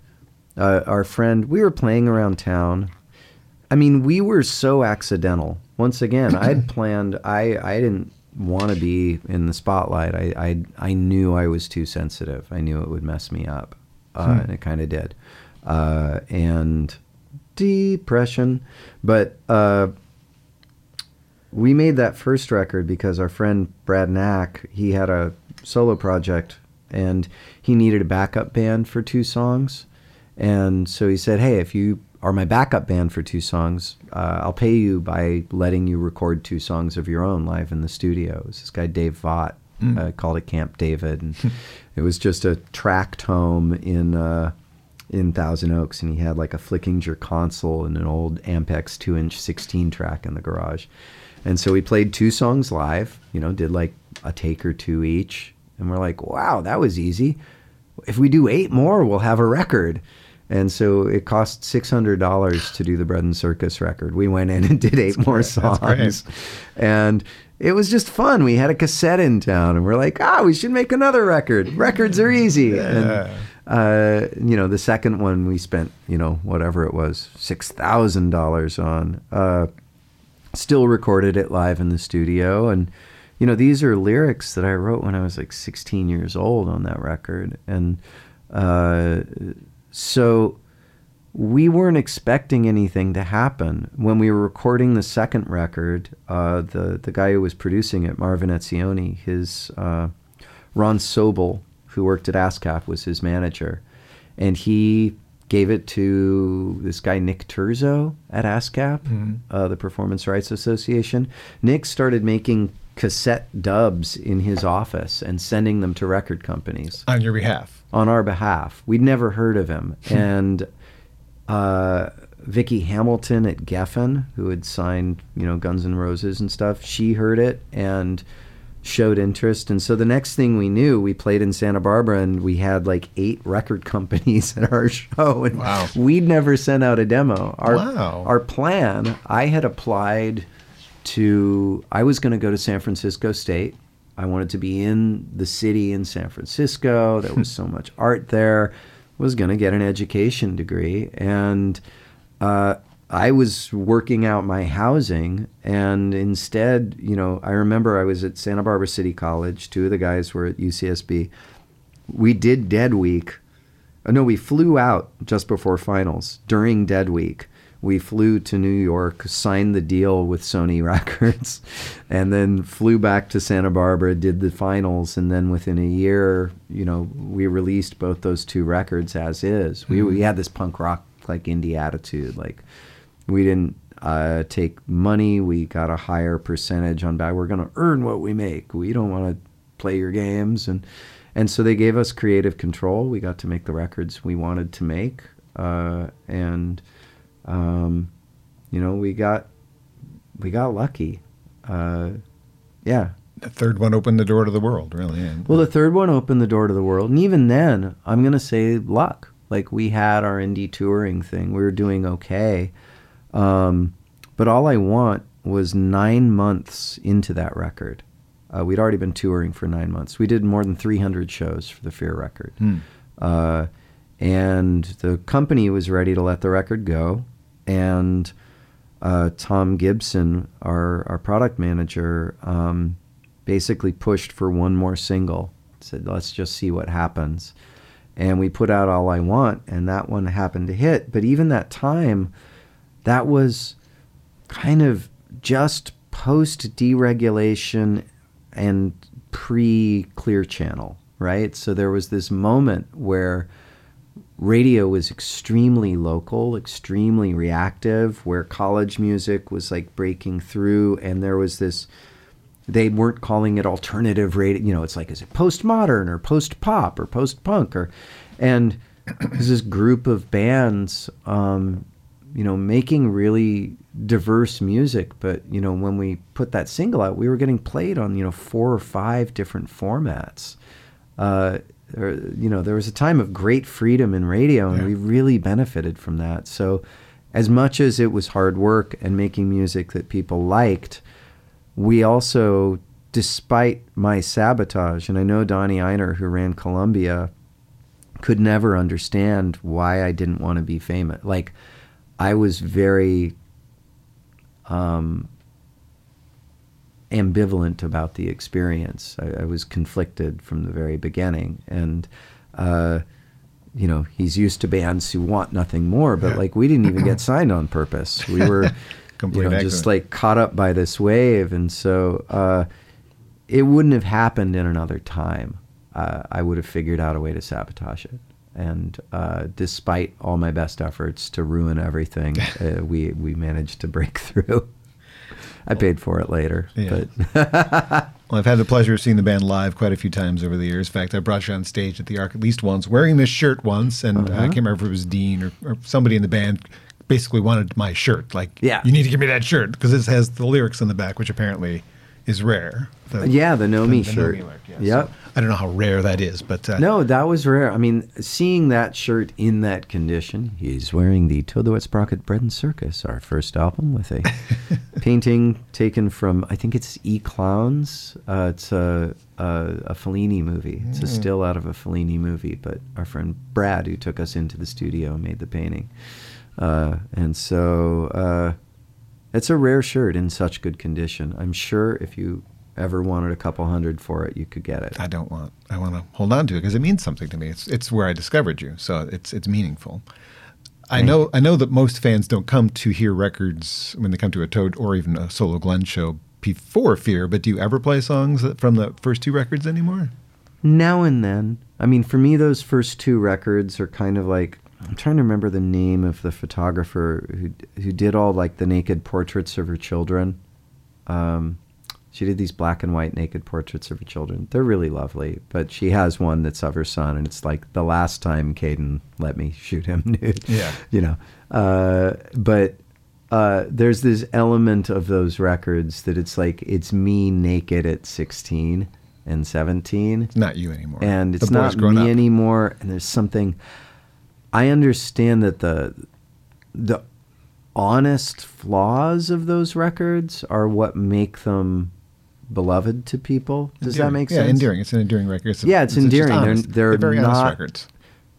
uh, our friend, we were playing around town. I mean, we were so accidental. Once again, I had (laughs) planned. I I didn't want to be in the spotlight. I, I I knew I was too sensitive. I knew it would mess me up, uh, hmm. and it kind of did. Uh, and depression, but uh, we made that first record because our friend Brad Knack he had a solo project and he needed a backup band for two songs and so he said, Hey, if you are my backup band for two songs, uh, I'll pay you by letting you record two songs of your own live in the studio. It was this guy, Dave Vaught, Mm. Uh, called it Camp David. And it was just a tract home in uh, in Thousand Oaks, and he had like a Flickinger console and an old Ampex two inch 16 track in the garage. And so we played two songs live. You know, did like a take or two each, and we're like, wow, that was easy. If we do eight more, we'll have a record. And so it cost six hundred dollars to do the Bread and Circus record. We went in and (laughs) did eight That's more great. songs, and it was just fun. We had a cassette in town, and we're like, ah, we should make another record. Records are easy. Yeah. And, uh, you know, the second one we spent, you know, whatever it was, six thousand dollars on. Uh, still recorded it live in the studio, and you know, these are lyrics that I wrote when I was like 16 years old on that record, and uh, so we weren't expecting anything to happen when we were recording the second record. Uh, the the guy who was producing it, Marvin Etzioni, his uh, Ron Sobel, who worked at ASCAP, was his manager, and he gave it to this guy Nick Turzo at ASCAP, mm-hmm. uh, the Performance Rights Association. Nick started making cassette dubs in his office and sending them to record companies on your behalf. On our behalf, we'd never heard of him, hmm. and uh, Vicky Hamilton at Geffen, who had signed, you know, Guns N' Roses and stuff, she heard it and showed interest. And so the next thing we knew, we played in Santa Barbara and we had like eight record (laughs) companies at our show. And wow. we'd never sent out a demo. Our, wow. our plan, I had applied to, I was going to go to San Francisco State. I wanted to be in the city in San Francisco. There was so much (laughs) art there. Was going to get an education degree. And, uh, I was working out my housing, and instead, you know, I remember I was at Santa Barbara City College. Two of the guys were at UCSB. We did Dead Week. Uh, no, we flew out just before finals during Dead Week. We flew to New York, signed the deal with Sony (laughs) Records, and then flew back to Santa Barbara, did the finals, and then within a year, you know, we released both those two records as is. Mm-hmm. We, we had this punk rock like indie attitude, like we didn't uh, take money. We got a higher percentage on back. We're going to earn what we make. We don't want to play your games, and and so they gave us creative control. We got to make the records we wanted to make, uh, and um, you know we got we got lucky. Uh, yeah. The third one opened the door to the world, really. Yeah. Well, the third one opened the door to the world, and even then, I'm gonna say luck. Like we had our indie touring thing, we were doing okay um, but all I want was nine months into that record. Uh, we'd already been touring for nine months. We did more than 300 shows for the Fear record. Hmm. Uh, and the company was ready to let the record go. And uh, Tom Gibson, our, our product manager, um, basically pushed for one more single. Said, let's just see what happens. And we put out All I Want, and that one happened to hit. But even that time, that was kind of just post deregulation and pre clear channel, right? So there was this moment where radio was extremely local, extremely reactive, where college music was like breaking through, and there was this. They weren't calling it alternative radio. You know, it's like is it postmodern or post pop or post punk or, and there's (clears throat) this group of bands um, you know, making really diverse music. But, you know, when we put that single out, we were getting played on, you know, four or five different formats. Uh, or, you know, there was a time of great freedom in radio, and yeah. we really benefited from that. So, as much as it was hard work and making music that people liked, we also, despite my sabotage, and I know Donnie Ienner, who ran Columbia, could never understand why I didn't want to be famous. Like, I was very um, ambivalent about the experience. I, I, was conflicted from the very beginning, and uh, you know, he's used to bands who want nothing more, but yeah. like we didn't even get (clears throat) signed on purpose. We were, (laughs) you know, just like caught up by this wave, and so uh, it wouldn't have happened in another time. Uh, I would have figured out a way to sabotage it and uh, despite all my best efforts to ruin everything, (laughs) uh, we we managed to break (laughs) through. I paid for it later. Yeah. But (laughs) Well, I've had the pleasure of seeing the band live quite a few times over the years. In fact, I brought you on stage at the Ark at least once, wearing this shirt once, and uh, I can't remember if it was Dean or, or somebody in the band basically wanted my shirt. Like, Yeah. you need to give me that shirt because it has the lyrics in the back, which apparently is rare. The- yeah, the Know Me the shirt. lyric, yeah. Yep. So I don't know how rare that is, but uh, No, that was rare. I mean, seeing that shirt in that condition, he's wearing the Toad the Wet Sprocket Bread and Circus, our first album, with a (laughs) painting taken from, I think it's E Clowns. Uh, it's a, a, a Fellini movie. It's a still out of a Fellini movie, but our friend Brad, who took us into the studio, made the painting. Uh, and so uh, it's a rare shirt in such good condition. I'm sure if you ever wanted a couple hundred for it, you could get it. I don't want. I want to hold on to it because it means something to me. It's it's where I discovered you, so it's it's meaningful. I Thank know I know that most fans don't come to hear records when they come to a Toad or even a solo Glenn show before Fear. But do you ever play songs from the first two records anymore? Now and then. I mean, for me, those first two records are kind of like I'm trying to remember the name of the photographer who who did all like the naked portraits of her children. Um, she did these black and white naked portraits of her children. They're really lovely, but she has one that's of her son, and it's like the last time Caden let me shoot him (laughs) nude. Yeah. you know. Uh, but uh, there's this element of those records that it's like it's me naked at 16 and 17 It's not you anymore, and it's not me up. anymore and there's something i understand that the the honest flaws of those records are what make them beloved to people does that Endearing. make yeah, sense endearing. It's an endearing record. It's Yeah, it's just endearing. They're- honest. they're very honest not- records.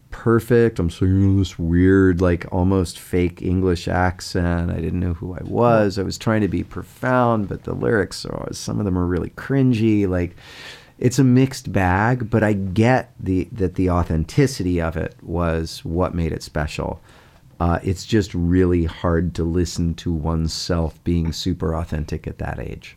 perfect i'm singing this weird like almost fake english accent i didn't know who i was i was trying to be profound but the lyrics are some of them are really cringy like it's a mixed bag but i get the that the authenticity of it was what made it special uh, it's just really hard to listen to oneself being super authentic at that age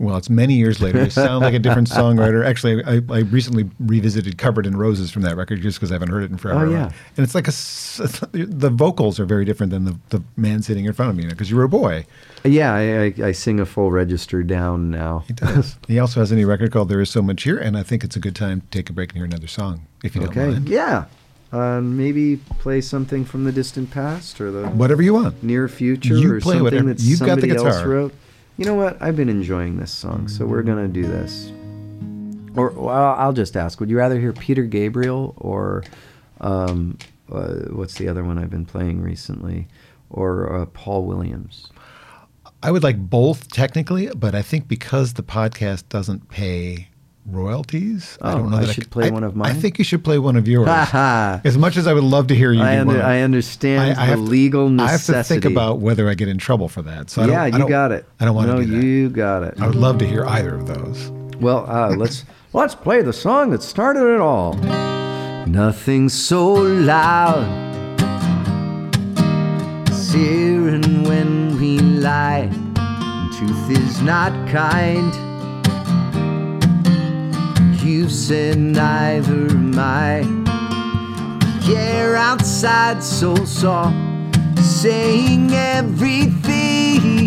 Well, it's many years later. You sound like a different songwriter. Actually, I, I recently revisited "Covered in Roses" from that record just because I haven't heard it in forever. Oh, yeah. and it's like a the vocals are very different than the, the man sitting in front of me because you were a boy. yeah I, I, I sing a full register down now He does. he also has a new record called "There Is So Much Here," and I think it's a good time to take a break and hear another song if you don't Okay. mind. Yeah. Uh, maybe play something from the distant past or the Whatever you want. near future You or play something whatever- that you've got the somebody else guitar. wrote. You know what? I've been enjoying this song, so we're gonna do this. Or well, I'll just ask: Would you rather hear Peter Gabriel or um, uh, what's the other one I've been playing recently, or uh, Paul Williams? I would like both technically, but I think because the podcast doesn't pay royalties, I Oh, don't know I should c- play I- one of mine. I think you should play one of yours. As much as I would love to hear you, I, do under, one, I understand the have to- legal necessity. I have to think about whether I get in trouble for that. So I don't, yeah, I you got it. I don't want no, to do that. you got it. I would love to hear either of those. Well, uh, (laughs) let's let's play the song that started it all. Nothing so loud. Searing when we lie. Truth is not kind. You've said neither am I. Yeah, outside so soft, saying everything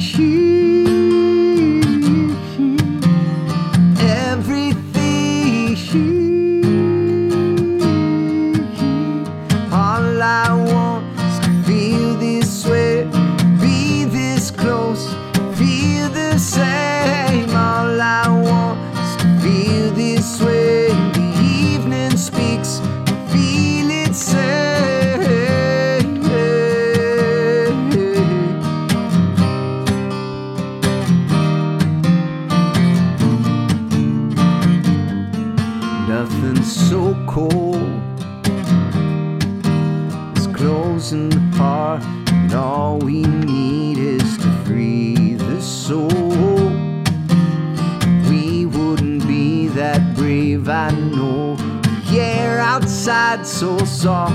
outside so soft,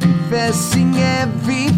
confessing everything.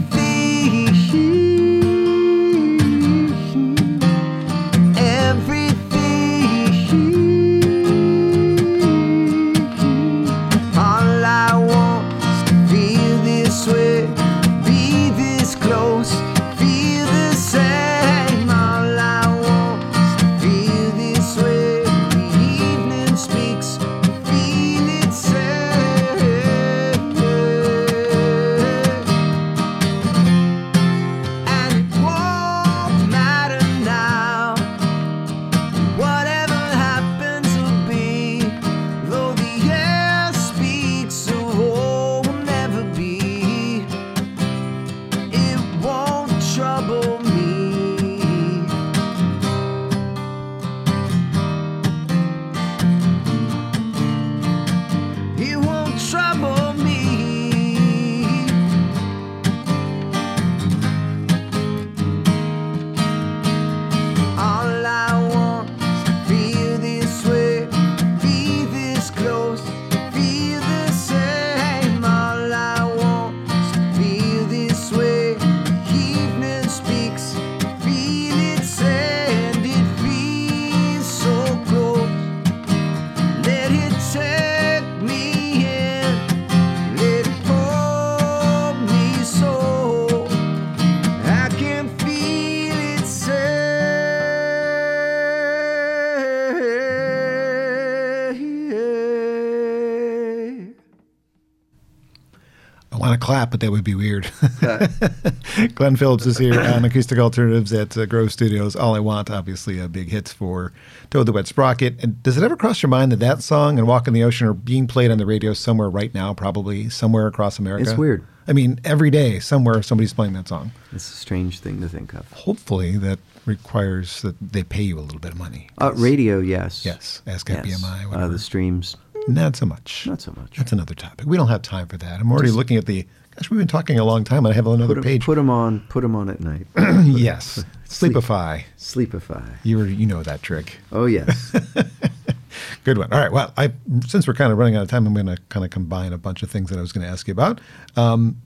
Want to clap, but that would be weird. (laughs) Glenn Phillips is here on Acoustic Alternatives at uh, Grove Studios. All I Want, obviously, a big hits for Toad the Wet Sprocket. And does it ever cross your mind that that song and Walk in the Ocean are being played on the radio somewhere right now, probably somewhere across America? It's weird. I mean, every day, somewhere, somebody's playing that song. It's a strange thing to think of. Hopefully, that requires that they pay you a little bit of money. Uh, radio, yes. Yes, ASCAP Yes. BMI, Uh, whatever. the streams, Not so much. not so much. That's another topic. We don't have time for that. I'm already looking at the. Gosh, we've been talking a long time, and I have another Put 'em- page. Put them on. Put them on at night. (clears throat) yes, (laughs) Sleepify. Sleepify. You were, you know that trick. Oh yes. (laughs) Good one. All right. Well, I since we're kind of running out of time, I'm going to kind of combine a bunch of things that I was going to ask you about. Um,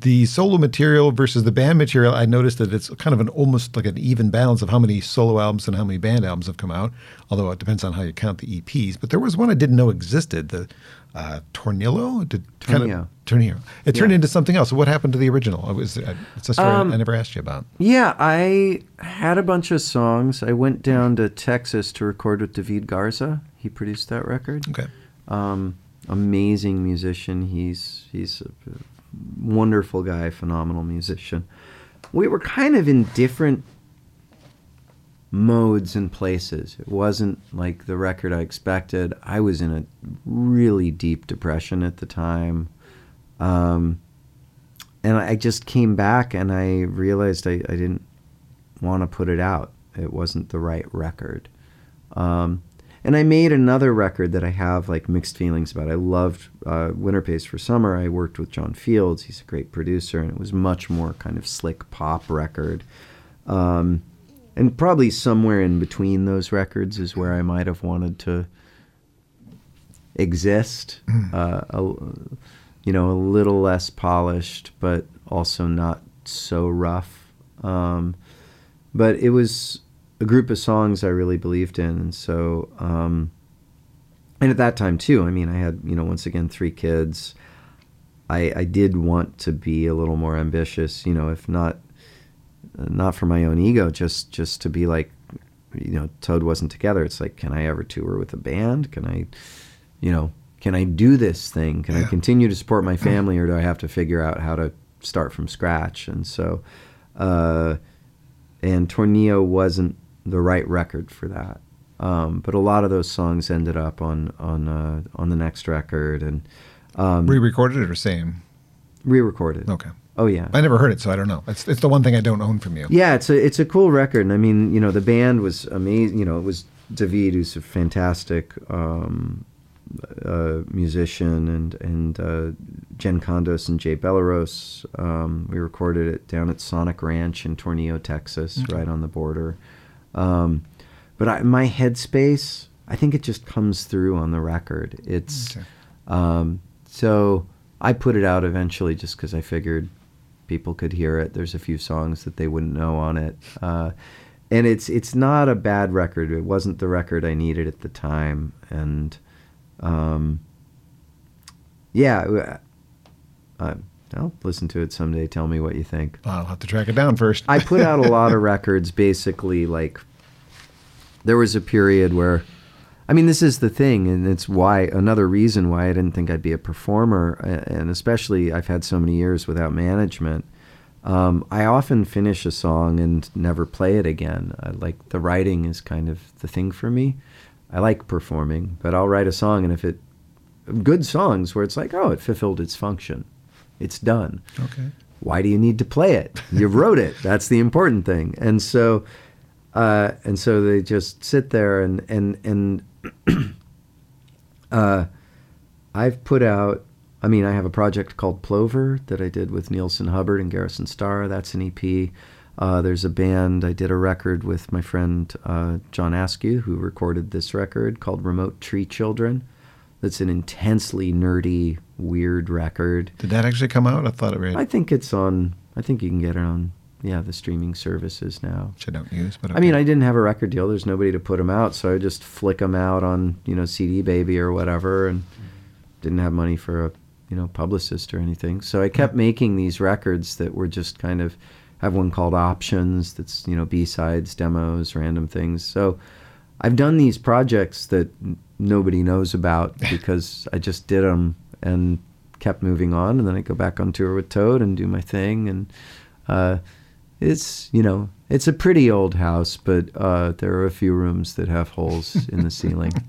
the solo material versus the band material, I noticed that it's kind of an almost like an even balance of how many solo albums and how many band albums have come out. Although it depends on how you count the EPs. But there was one I didn't know existed. The uh, Tornillo. Did kind Tornillo. of, Tornillo. It turned into something else. What happened to the original? It was. Uh, it's a story Um, I never asked you about. yeah, I had a bunch of songs. I went down to Texas to record with David Garza. He produced that record. Okay. Um, amazing musician. He's he's a wonderful guy, phenomenal musician. We were kind of in different modes and places. It wasn't like the record I expected. I was in a really deep depression at the time. Um, and I just came back and I realized I, I didn't want to put it out. It wasn't the right record. Um, and I made another record that I have like mixed feelings about. I loved uh, Winter Pays for Summer. I worked with John Fields. He's a great producer, and it was much more kind of slick pop record. Um, and probably somewhere in between those records is where I might have wanted to exist. (clears throat) Uh, a, you know, a little less polished, but also not so rough. Um, but it was a group of songs I really believed in, and so um, and at that time too. I mean, I had you know once again three kids. I I did want to be a little more ambitious, you know, if not not for my own ego, just just to be like, you know, Toad wasn't together. It's like, can I ever tour with a band? Can I, you know, can I do this thing? Can I continue to support my (clears throat) family, or do I have to figure out how to start from scratch? And so, uh, and Tornillo wasn't the right record for that. Um, but a lot of those songs ended up on on uh, on the next record and um, Re-recorded it or same? re-recorded. Okay. Oh yeah. I never heard it, so I don't know. It's it's the one thing I don't own from you. Yeah, it's a it's a cool record. And I mean, you know, the band was amazing. You know, it was David, who's a fantastic um, uh, musician, and and uh, Jen Condos and Jay Bellerose. Um, we recorded it down at Sonic Ranch in Tornillo, Texas, Okay. right on the border. Um, but I, my headspace, I think it just comes through on the record. It's Okay. um, so I put it out eventually just because I figured people could hear it. There's a few songs that they wouldn't know on it, uh, and it's it's not a bad record. It wasn't the record I needed at the time, and um, yeah, uh, I'll listen to it someday. Tell me what you think. I'll have to track it down first. I put out a lot of (laughs) records basically like there was a period where I mean this is the thing and it's why another reason why I didn't think I'd be a performer and especially I've had so many years without management um, I often finish a song and never play it again I, like the writing is kind of the thing for me I like performing but I'll write a song and if it good songs where it's like oh it fulfilled its function it's done okay. why do you need to play it? You wrote it. That's the important thing. And so, uh, and so they just sit there and and and (clears throat) uh, I've put out. I mean, I have a project called Plover that I did with Neilson Hubbard and Garrison Starr. That's an EP. Uh, there's a band. I did a record with my friend uh, John Askew, who recorded this record called Remote Tree Children. That's an intensely nerdy, weird record. Did that actually come out? I thought it read, I think it's on. I think you can get it on. Yeah, the streaming services now. which I don't use, but I mean. I didn't have a record deal. There's nobody to put them out, so I just flick them out on you know CD Baby or whatever, and didn't have money for a you know publicist or anything. So I kept making these records that were just kind of. I have one called Options. That's you know B sides, demos, random things. So I've done these projects that nobody knows about (laughs) because I just did them and kept moving on, and then I go back on tour with Toad and do my thing, and uh, it's you know it's a pretty old house, but uh, there are a few rooms that have holes in the ceiling. (laughs)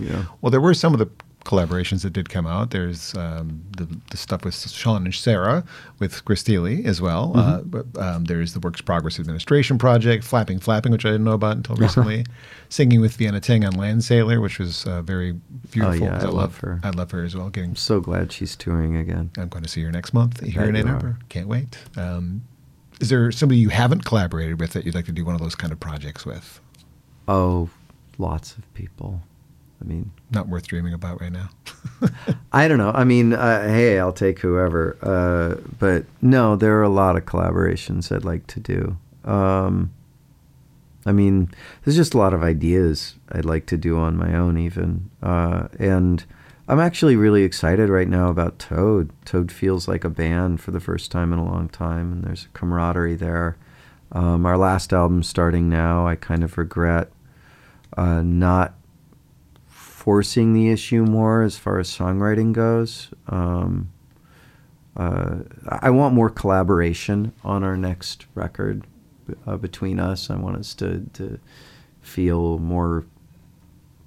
Yeah. Well, there were some of the collaborations that did come out. There's um, the, the stuff with Sean and Sara with Chris Thile as well. Uh, Mm-hmm. but, um, there's the Works Progress Administration Project, Flapping Flapping, which I didn't know about until recently. Singing with Vienna Teng on Land Sailor, which was uh, very beautiful. Oh, yeah, I love her. I love her as well. Getting, I'm so glad she's touring again. I'm going to see her next month here bet in Ann. Arbor. Can't wait. Um, is there somebody you haven't collaborated with that you'd like to do one of those kind of projects with? Oh, lots of people. I mean, Not worth dreaming about right now. (laughs) I don't know. I mean, uh, hey, I'll take whoever. Uh, but no, there are a lot of collaborations I'd like to do. Um, I mean, there's just a lot of ideas I'd like to do on my own, even. Uh, and I'm actually really excited right now about Toad. Toad feels like a band for the first time in a long time, and there's a camaraderie there. Um, our last album starting now, I kind of regret uh, not forcing the issue more as far as songwriting goes. Um, uh, I want more collaboration on our next record uh, between us. I want us to, to feel more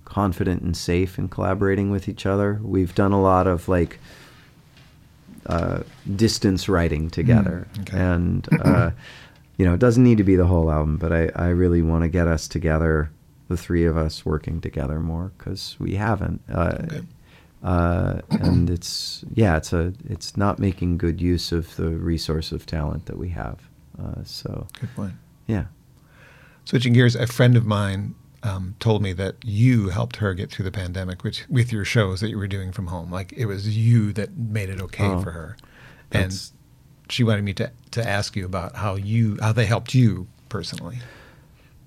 confident and safe in collaborating with each other. We've done a lot of like uh, distance writing together, Mm, okay. and uh, you know, it doesn't need to be the whole album, but I, I really want to get us together, the three of us working together more because we haven't. Uh, Okay. uh, and it's yeah, it's a it's not making good use of the resource of talent that we have. Uh, so Good point. yeah, Switching gears, a friend of mine um, told me that you helped her get through the pandemic, which with your shows that you were doing from home. Like it was you that made it okay Oh, for her, and she wanted me to to ask you about how you how they helped you personally.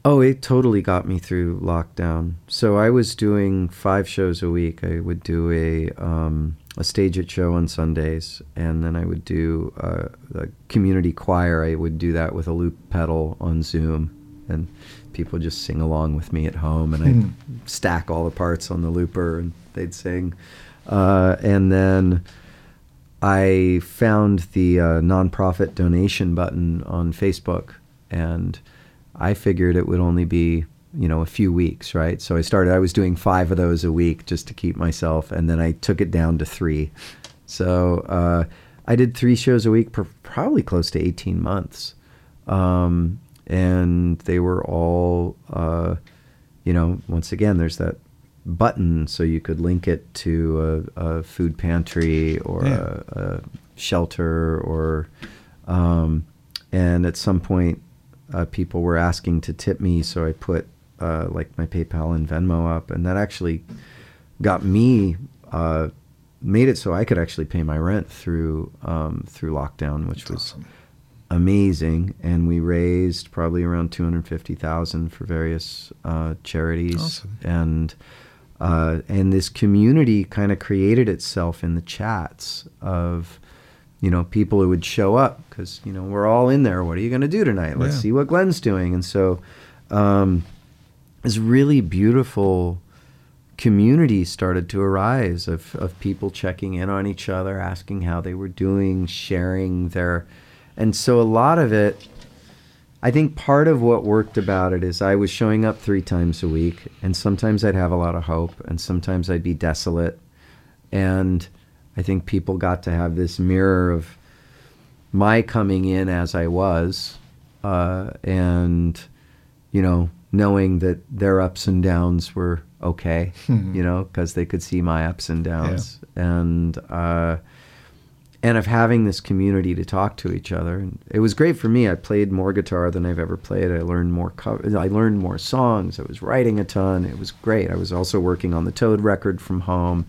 Oh, it totally got me through lockdown. So I was doing five shows a week. I would do a um, a StageIt show on Sundays, and then I would do uh, a community choir. I would do that with a loop pedal on Zoom, and people just sing along with me at home, and Hmm. I'd stack all the parts on the looper, and they'd sing. Uh, and then I found the uh, nonprofit donation button on Facebook, and I figured it would only be you know a few weeks, right? So I started. I was doing five of those a week just to keep myself, and then I took it down to three. So uh, I did three shows a week for probably close to eighteen months, um, and they were all, uh, you know, once again, there's that button so you could link it to a, a food pantry or Yeah. a, a shelter or um, and at some point uh, people were asking to tip me so i put uh, like my paypal and venmo up and that actually got me uh, made it so i could actually pay my rent through um, through lockdown which was awesome. amazing and we raised probably around 250,000 for various uh, charities Awesome. and uh, and this community kind of created itself in the chats of you know people who would show up because you know we're all in there what are you going to do tonight let's Yeah. see what Glenn's doing and so um, this really beautiful community started to arise of, of people checking in on each other, asking how they were doing, sharing their. And so a lot of it, I think part of what worked about it is I was showing up three times a week, and sometimes I'd have a lot of hope, and sometimes I'd be desolate. And I think people got to have this mirror of my coming in as I was, uh, and you know, knowing that their ups and downs were okay, you know, because they could see my ups and downs, and uh, and of having this community to talk to each other. And it was great for me. I played more guitar than I've ever played. I learned more. Co- I learned more songs. I was writing a ton. It was great. I was also working on the Toad record from home,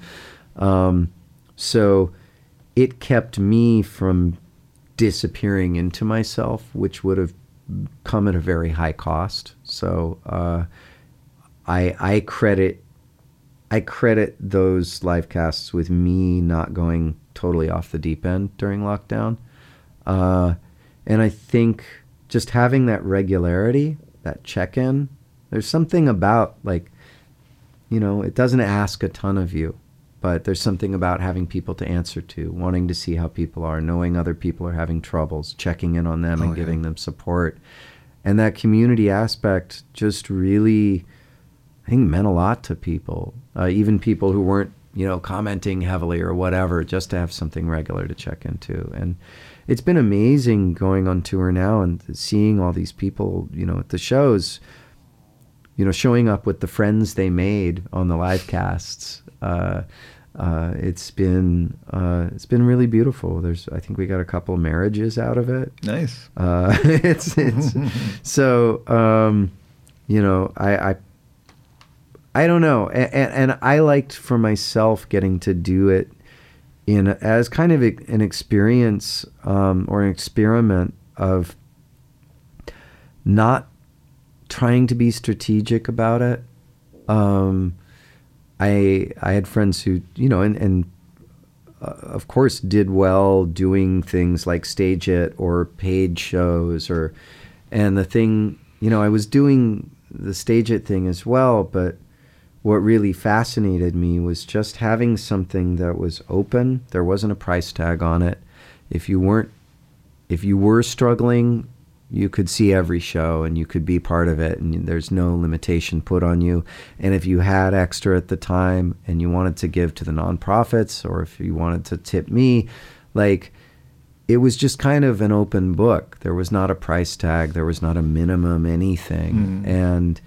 um, so it kept me from disappearing into myself, which would have come at a very high cost. So uh, I I credit I credit those live casts with me not going totally off the deep end during lockdown, uh, and I think just having that regularity, that check in, there's something about like, you know, it doesn't ask a ton of you, but there's something about having people to answer to, wanting to see how people are, knowing other people are having troubles, checking in on them Oh, and yeah. giving them support. And that community aspect just really, I think, meant a lot to people, uh, even people who weren't, you know, commenting heavily or whatever, just to have something regular to check into. And it's been amazing going on tour now and seeing all these people, you know, at the shows you know, showing up with the friends they made on the live casts. Uh, uh, it's been uh, it's been really beautiful. There's I think we got a couple marriages out of it. Nice. Uh, (laughs) it's it's (laughs) so um, you know I, I I don't know and, and I liked for myself getting to do it in as kind of an experience um, or an experiment of not trying to be strategic about it. Um, I I had friends who you know and and uh, of course did well doing things like StageIt or paid shows or and the thing you know I was doing the StageIt thing as well but what really fascinated me was just having something that was open. There wasn't a price tag on it. If you weren't if you were struggling you could see every show and you could be part of it and there's no limitation put on you and if you had extra at the time and you wanted to give to the nonprofits or if you wanted to tip me like it was just kind of an open book there was not a price tag there was not a minimum anything Mm. and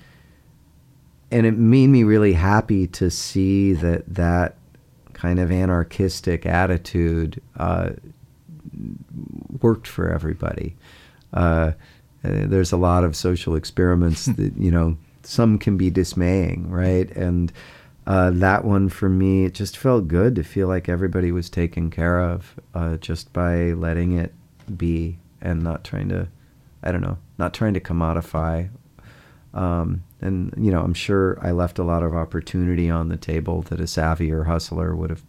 and it made me really happy to see that that kind of anarchistic attitude uh, worked for everybody. Uh, uh, there's a lot of social experiments that you know some can be dismaying, right? And uh, that one for me, it just felt good to feel like everybody was taken care of uh, just by letting it be and not trying to, I don't know, not trying to commodify. Um, and you know, I'm sure I left a lot of opportunity on the table that a savvier hustler would have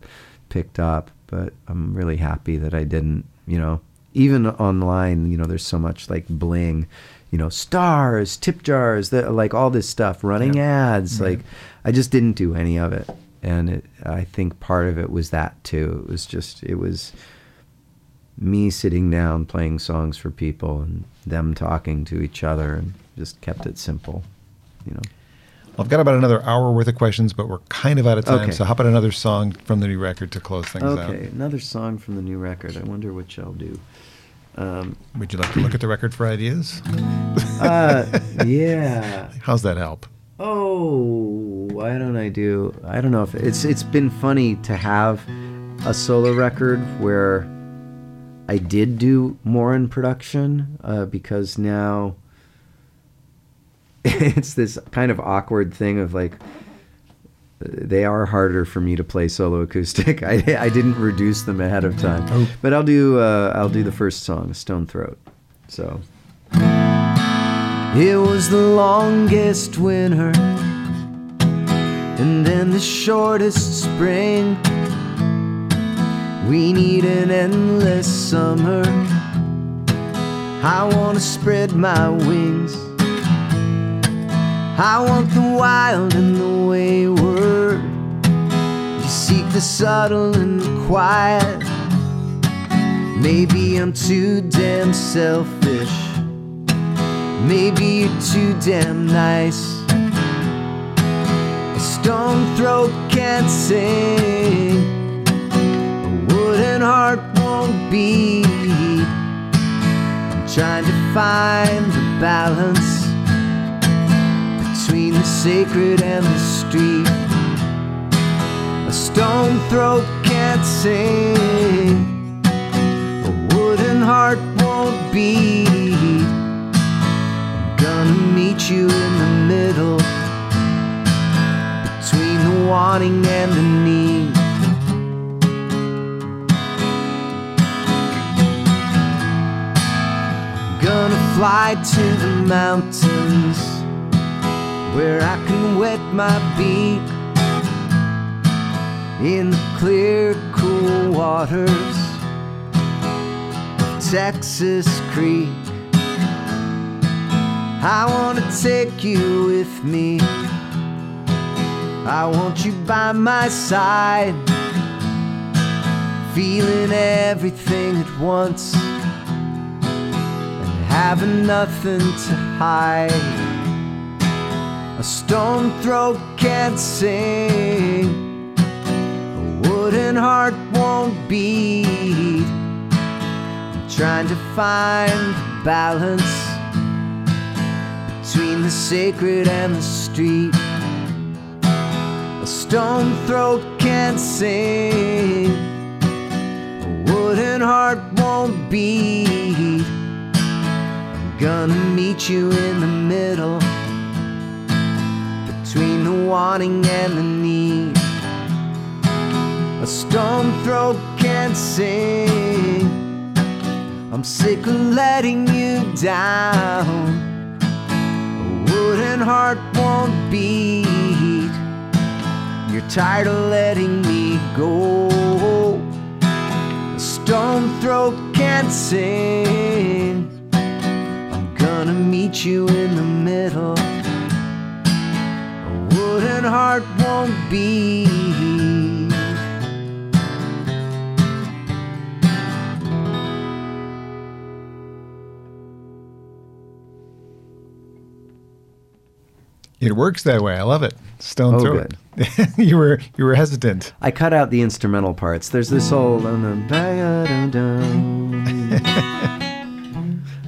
picked up, but I'm really happy that I didn't. You know, even online, you know, there's so much like bling, you know, stars, tip jars, that like all this stuff, running ads. Right. Like, I just didn't do any of it, and it, I think part of it was that too. It was just it was me sitting down playing songs for people and them talking to each other and just kept it simple, you know. Well, I've got about another hour worth of questions, but we're kind of out of time. Okay. So how about another song from the new record to close things out? Okay, another song from the new record. I wonder which I'll do. Um, Would you like to look at the record for ideas? uh, yeah. (laughs) How's that help? Oh, why don't I do? I don't know if it's it's been funny to have a solo record where I did do more in production uh, because now (laughs) it's this kind of awkward thing of like they are harder for me to play solo acoustic. (laughs) I, I didn't reduce them ahead of time, Oh. but I'll do uh, I'll do the first song, Stone Throat. So. It was the longest winter and then the shortest spring. We need an endless summer. I want to spread my wings. I want the wild and the wayward. The subtle and the quiet. Maybe I'm too damn selfish. Maybe you're too damn nice. A stone throat can't sing. A wooden heart won't beat. I'm trying to find the balance between the sacred and the street. A stone throat can't sing. A wooden heart won't beat. Gonna meet you in the middle between the wanting and the need. Gonna fly to the mountains where I can wet my beak in the clear, cool waters of Texas Creek. I wanna take you with me. I want you by my side. feeling everything at once and having nothing to hide. A stone throat can't sing, wooden heart won't beat. I'm trying to find balance between the sacred and the street. A stone throat can't sing, a wooden heart won't beat. I'm gonna meet you in the middle between the wanting and the need. Stone throat can't sing. I'm sick of letting you down. A wooden heart won't beat. You're tired of letting me go. A stone throat can't sing. I'm gonna meet you in the middle. A wooden heart won't beat. It works that way. I love it. Stone Oh, throat. (laughs) you were you were hesitant. I cut out the instrumental parts. There's this whole. Um, um, (laughs)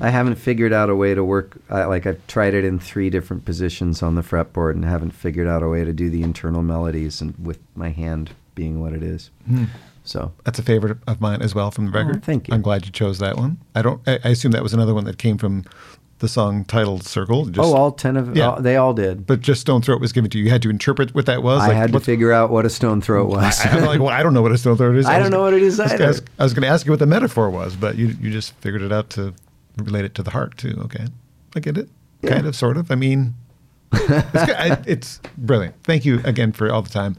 I haven't figured out a way to work. I, like I've tried it in three different positions on the fretboard and haven't figured out a way to do the internal melodies and with my hand being what it is. Hmm. So That's a favorite of mine as well from the record. Oh, thank you. I'm glad you chose that one. I don't. I, I assume that was another one that came from the song titled "Circle." Just, oh, all ten of Yeah. all, they all did. but just Stone Throat was given to you. You had to interpret what that was. I Like, had to figure out what a stone throat (laughs) was. I, I'm like, well, I don't know what a stone throat is. (laughs) I was don't know gonna- what it is I was either. gonna ask- I was going to ask you what the metaphor was, but you you just figured it out to relate it to the heart too. Okay, I get it. Kind of, sort of. I mean, it's. I, (laughs) it's brilliant. Thank you again for all the time.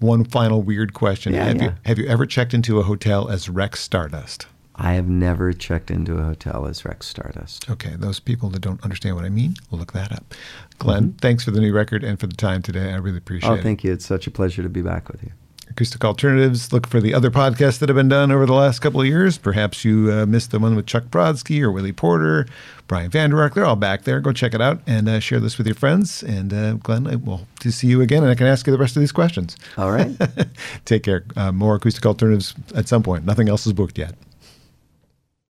One final weird question: Yeah, Have yeah. you have you ever checked into a hotel as Rex Stardust? I have never checked into a hotel as Rex Stardust. Okay, those people that don't understand what I mean, will look that up. Glenn, thanks for the new record and for the time today. I really appreciate Mm-hmm. Oh, thank you. It's such a pleasure to be back with you. Acoustic Alternatives. Look for the other podcasts that have been done over the last couple of years. Perhaps you uh, missed the one with Chuck Brodsky or Willie Porter, Brian Vander Ark. They're all back there. Go check it out and uh, share this with your friends. And uh, Glenn, I will to see you again, and I can ask you the rest of these questions. All right. (laughs) Take care. Uh, more Acoustic Alternatives at some point. Nothing else is booked yet.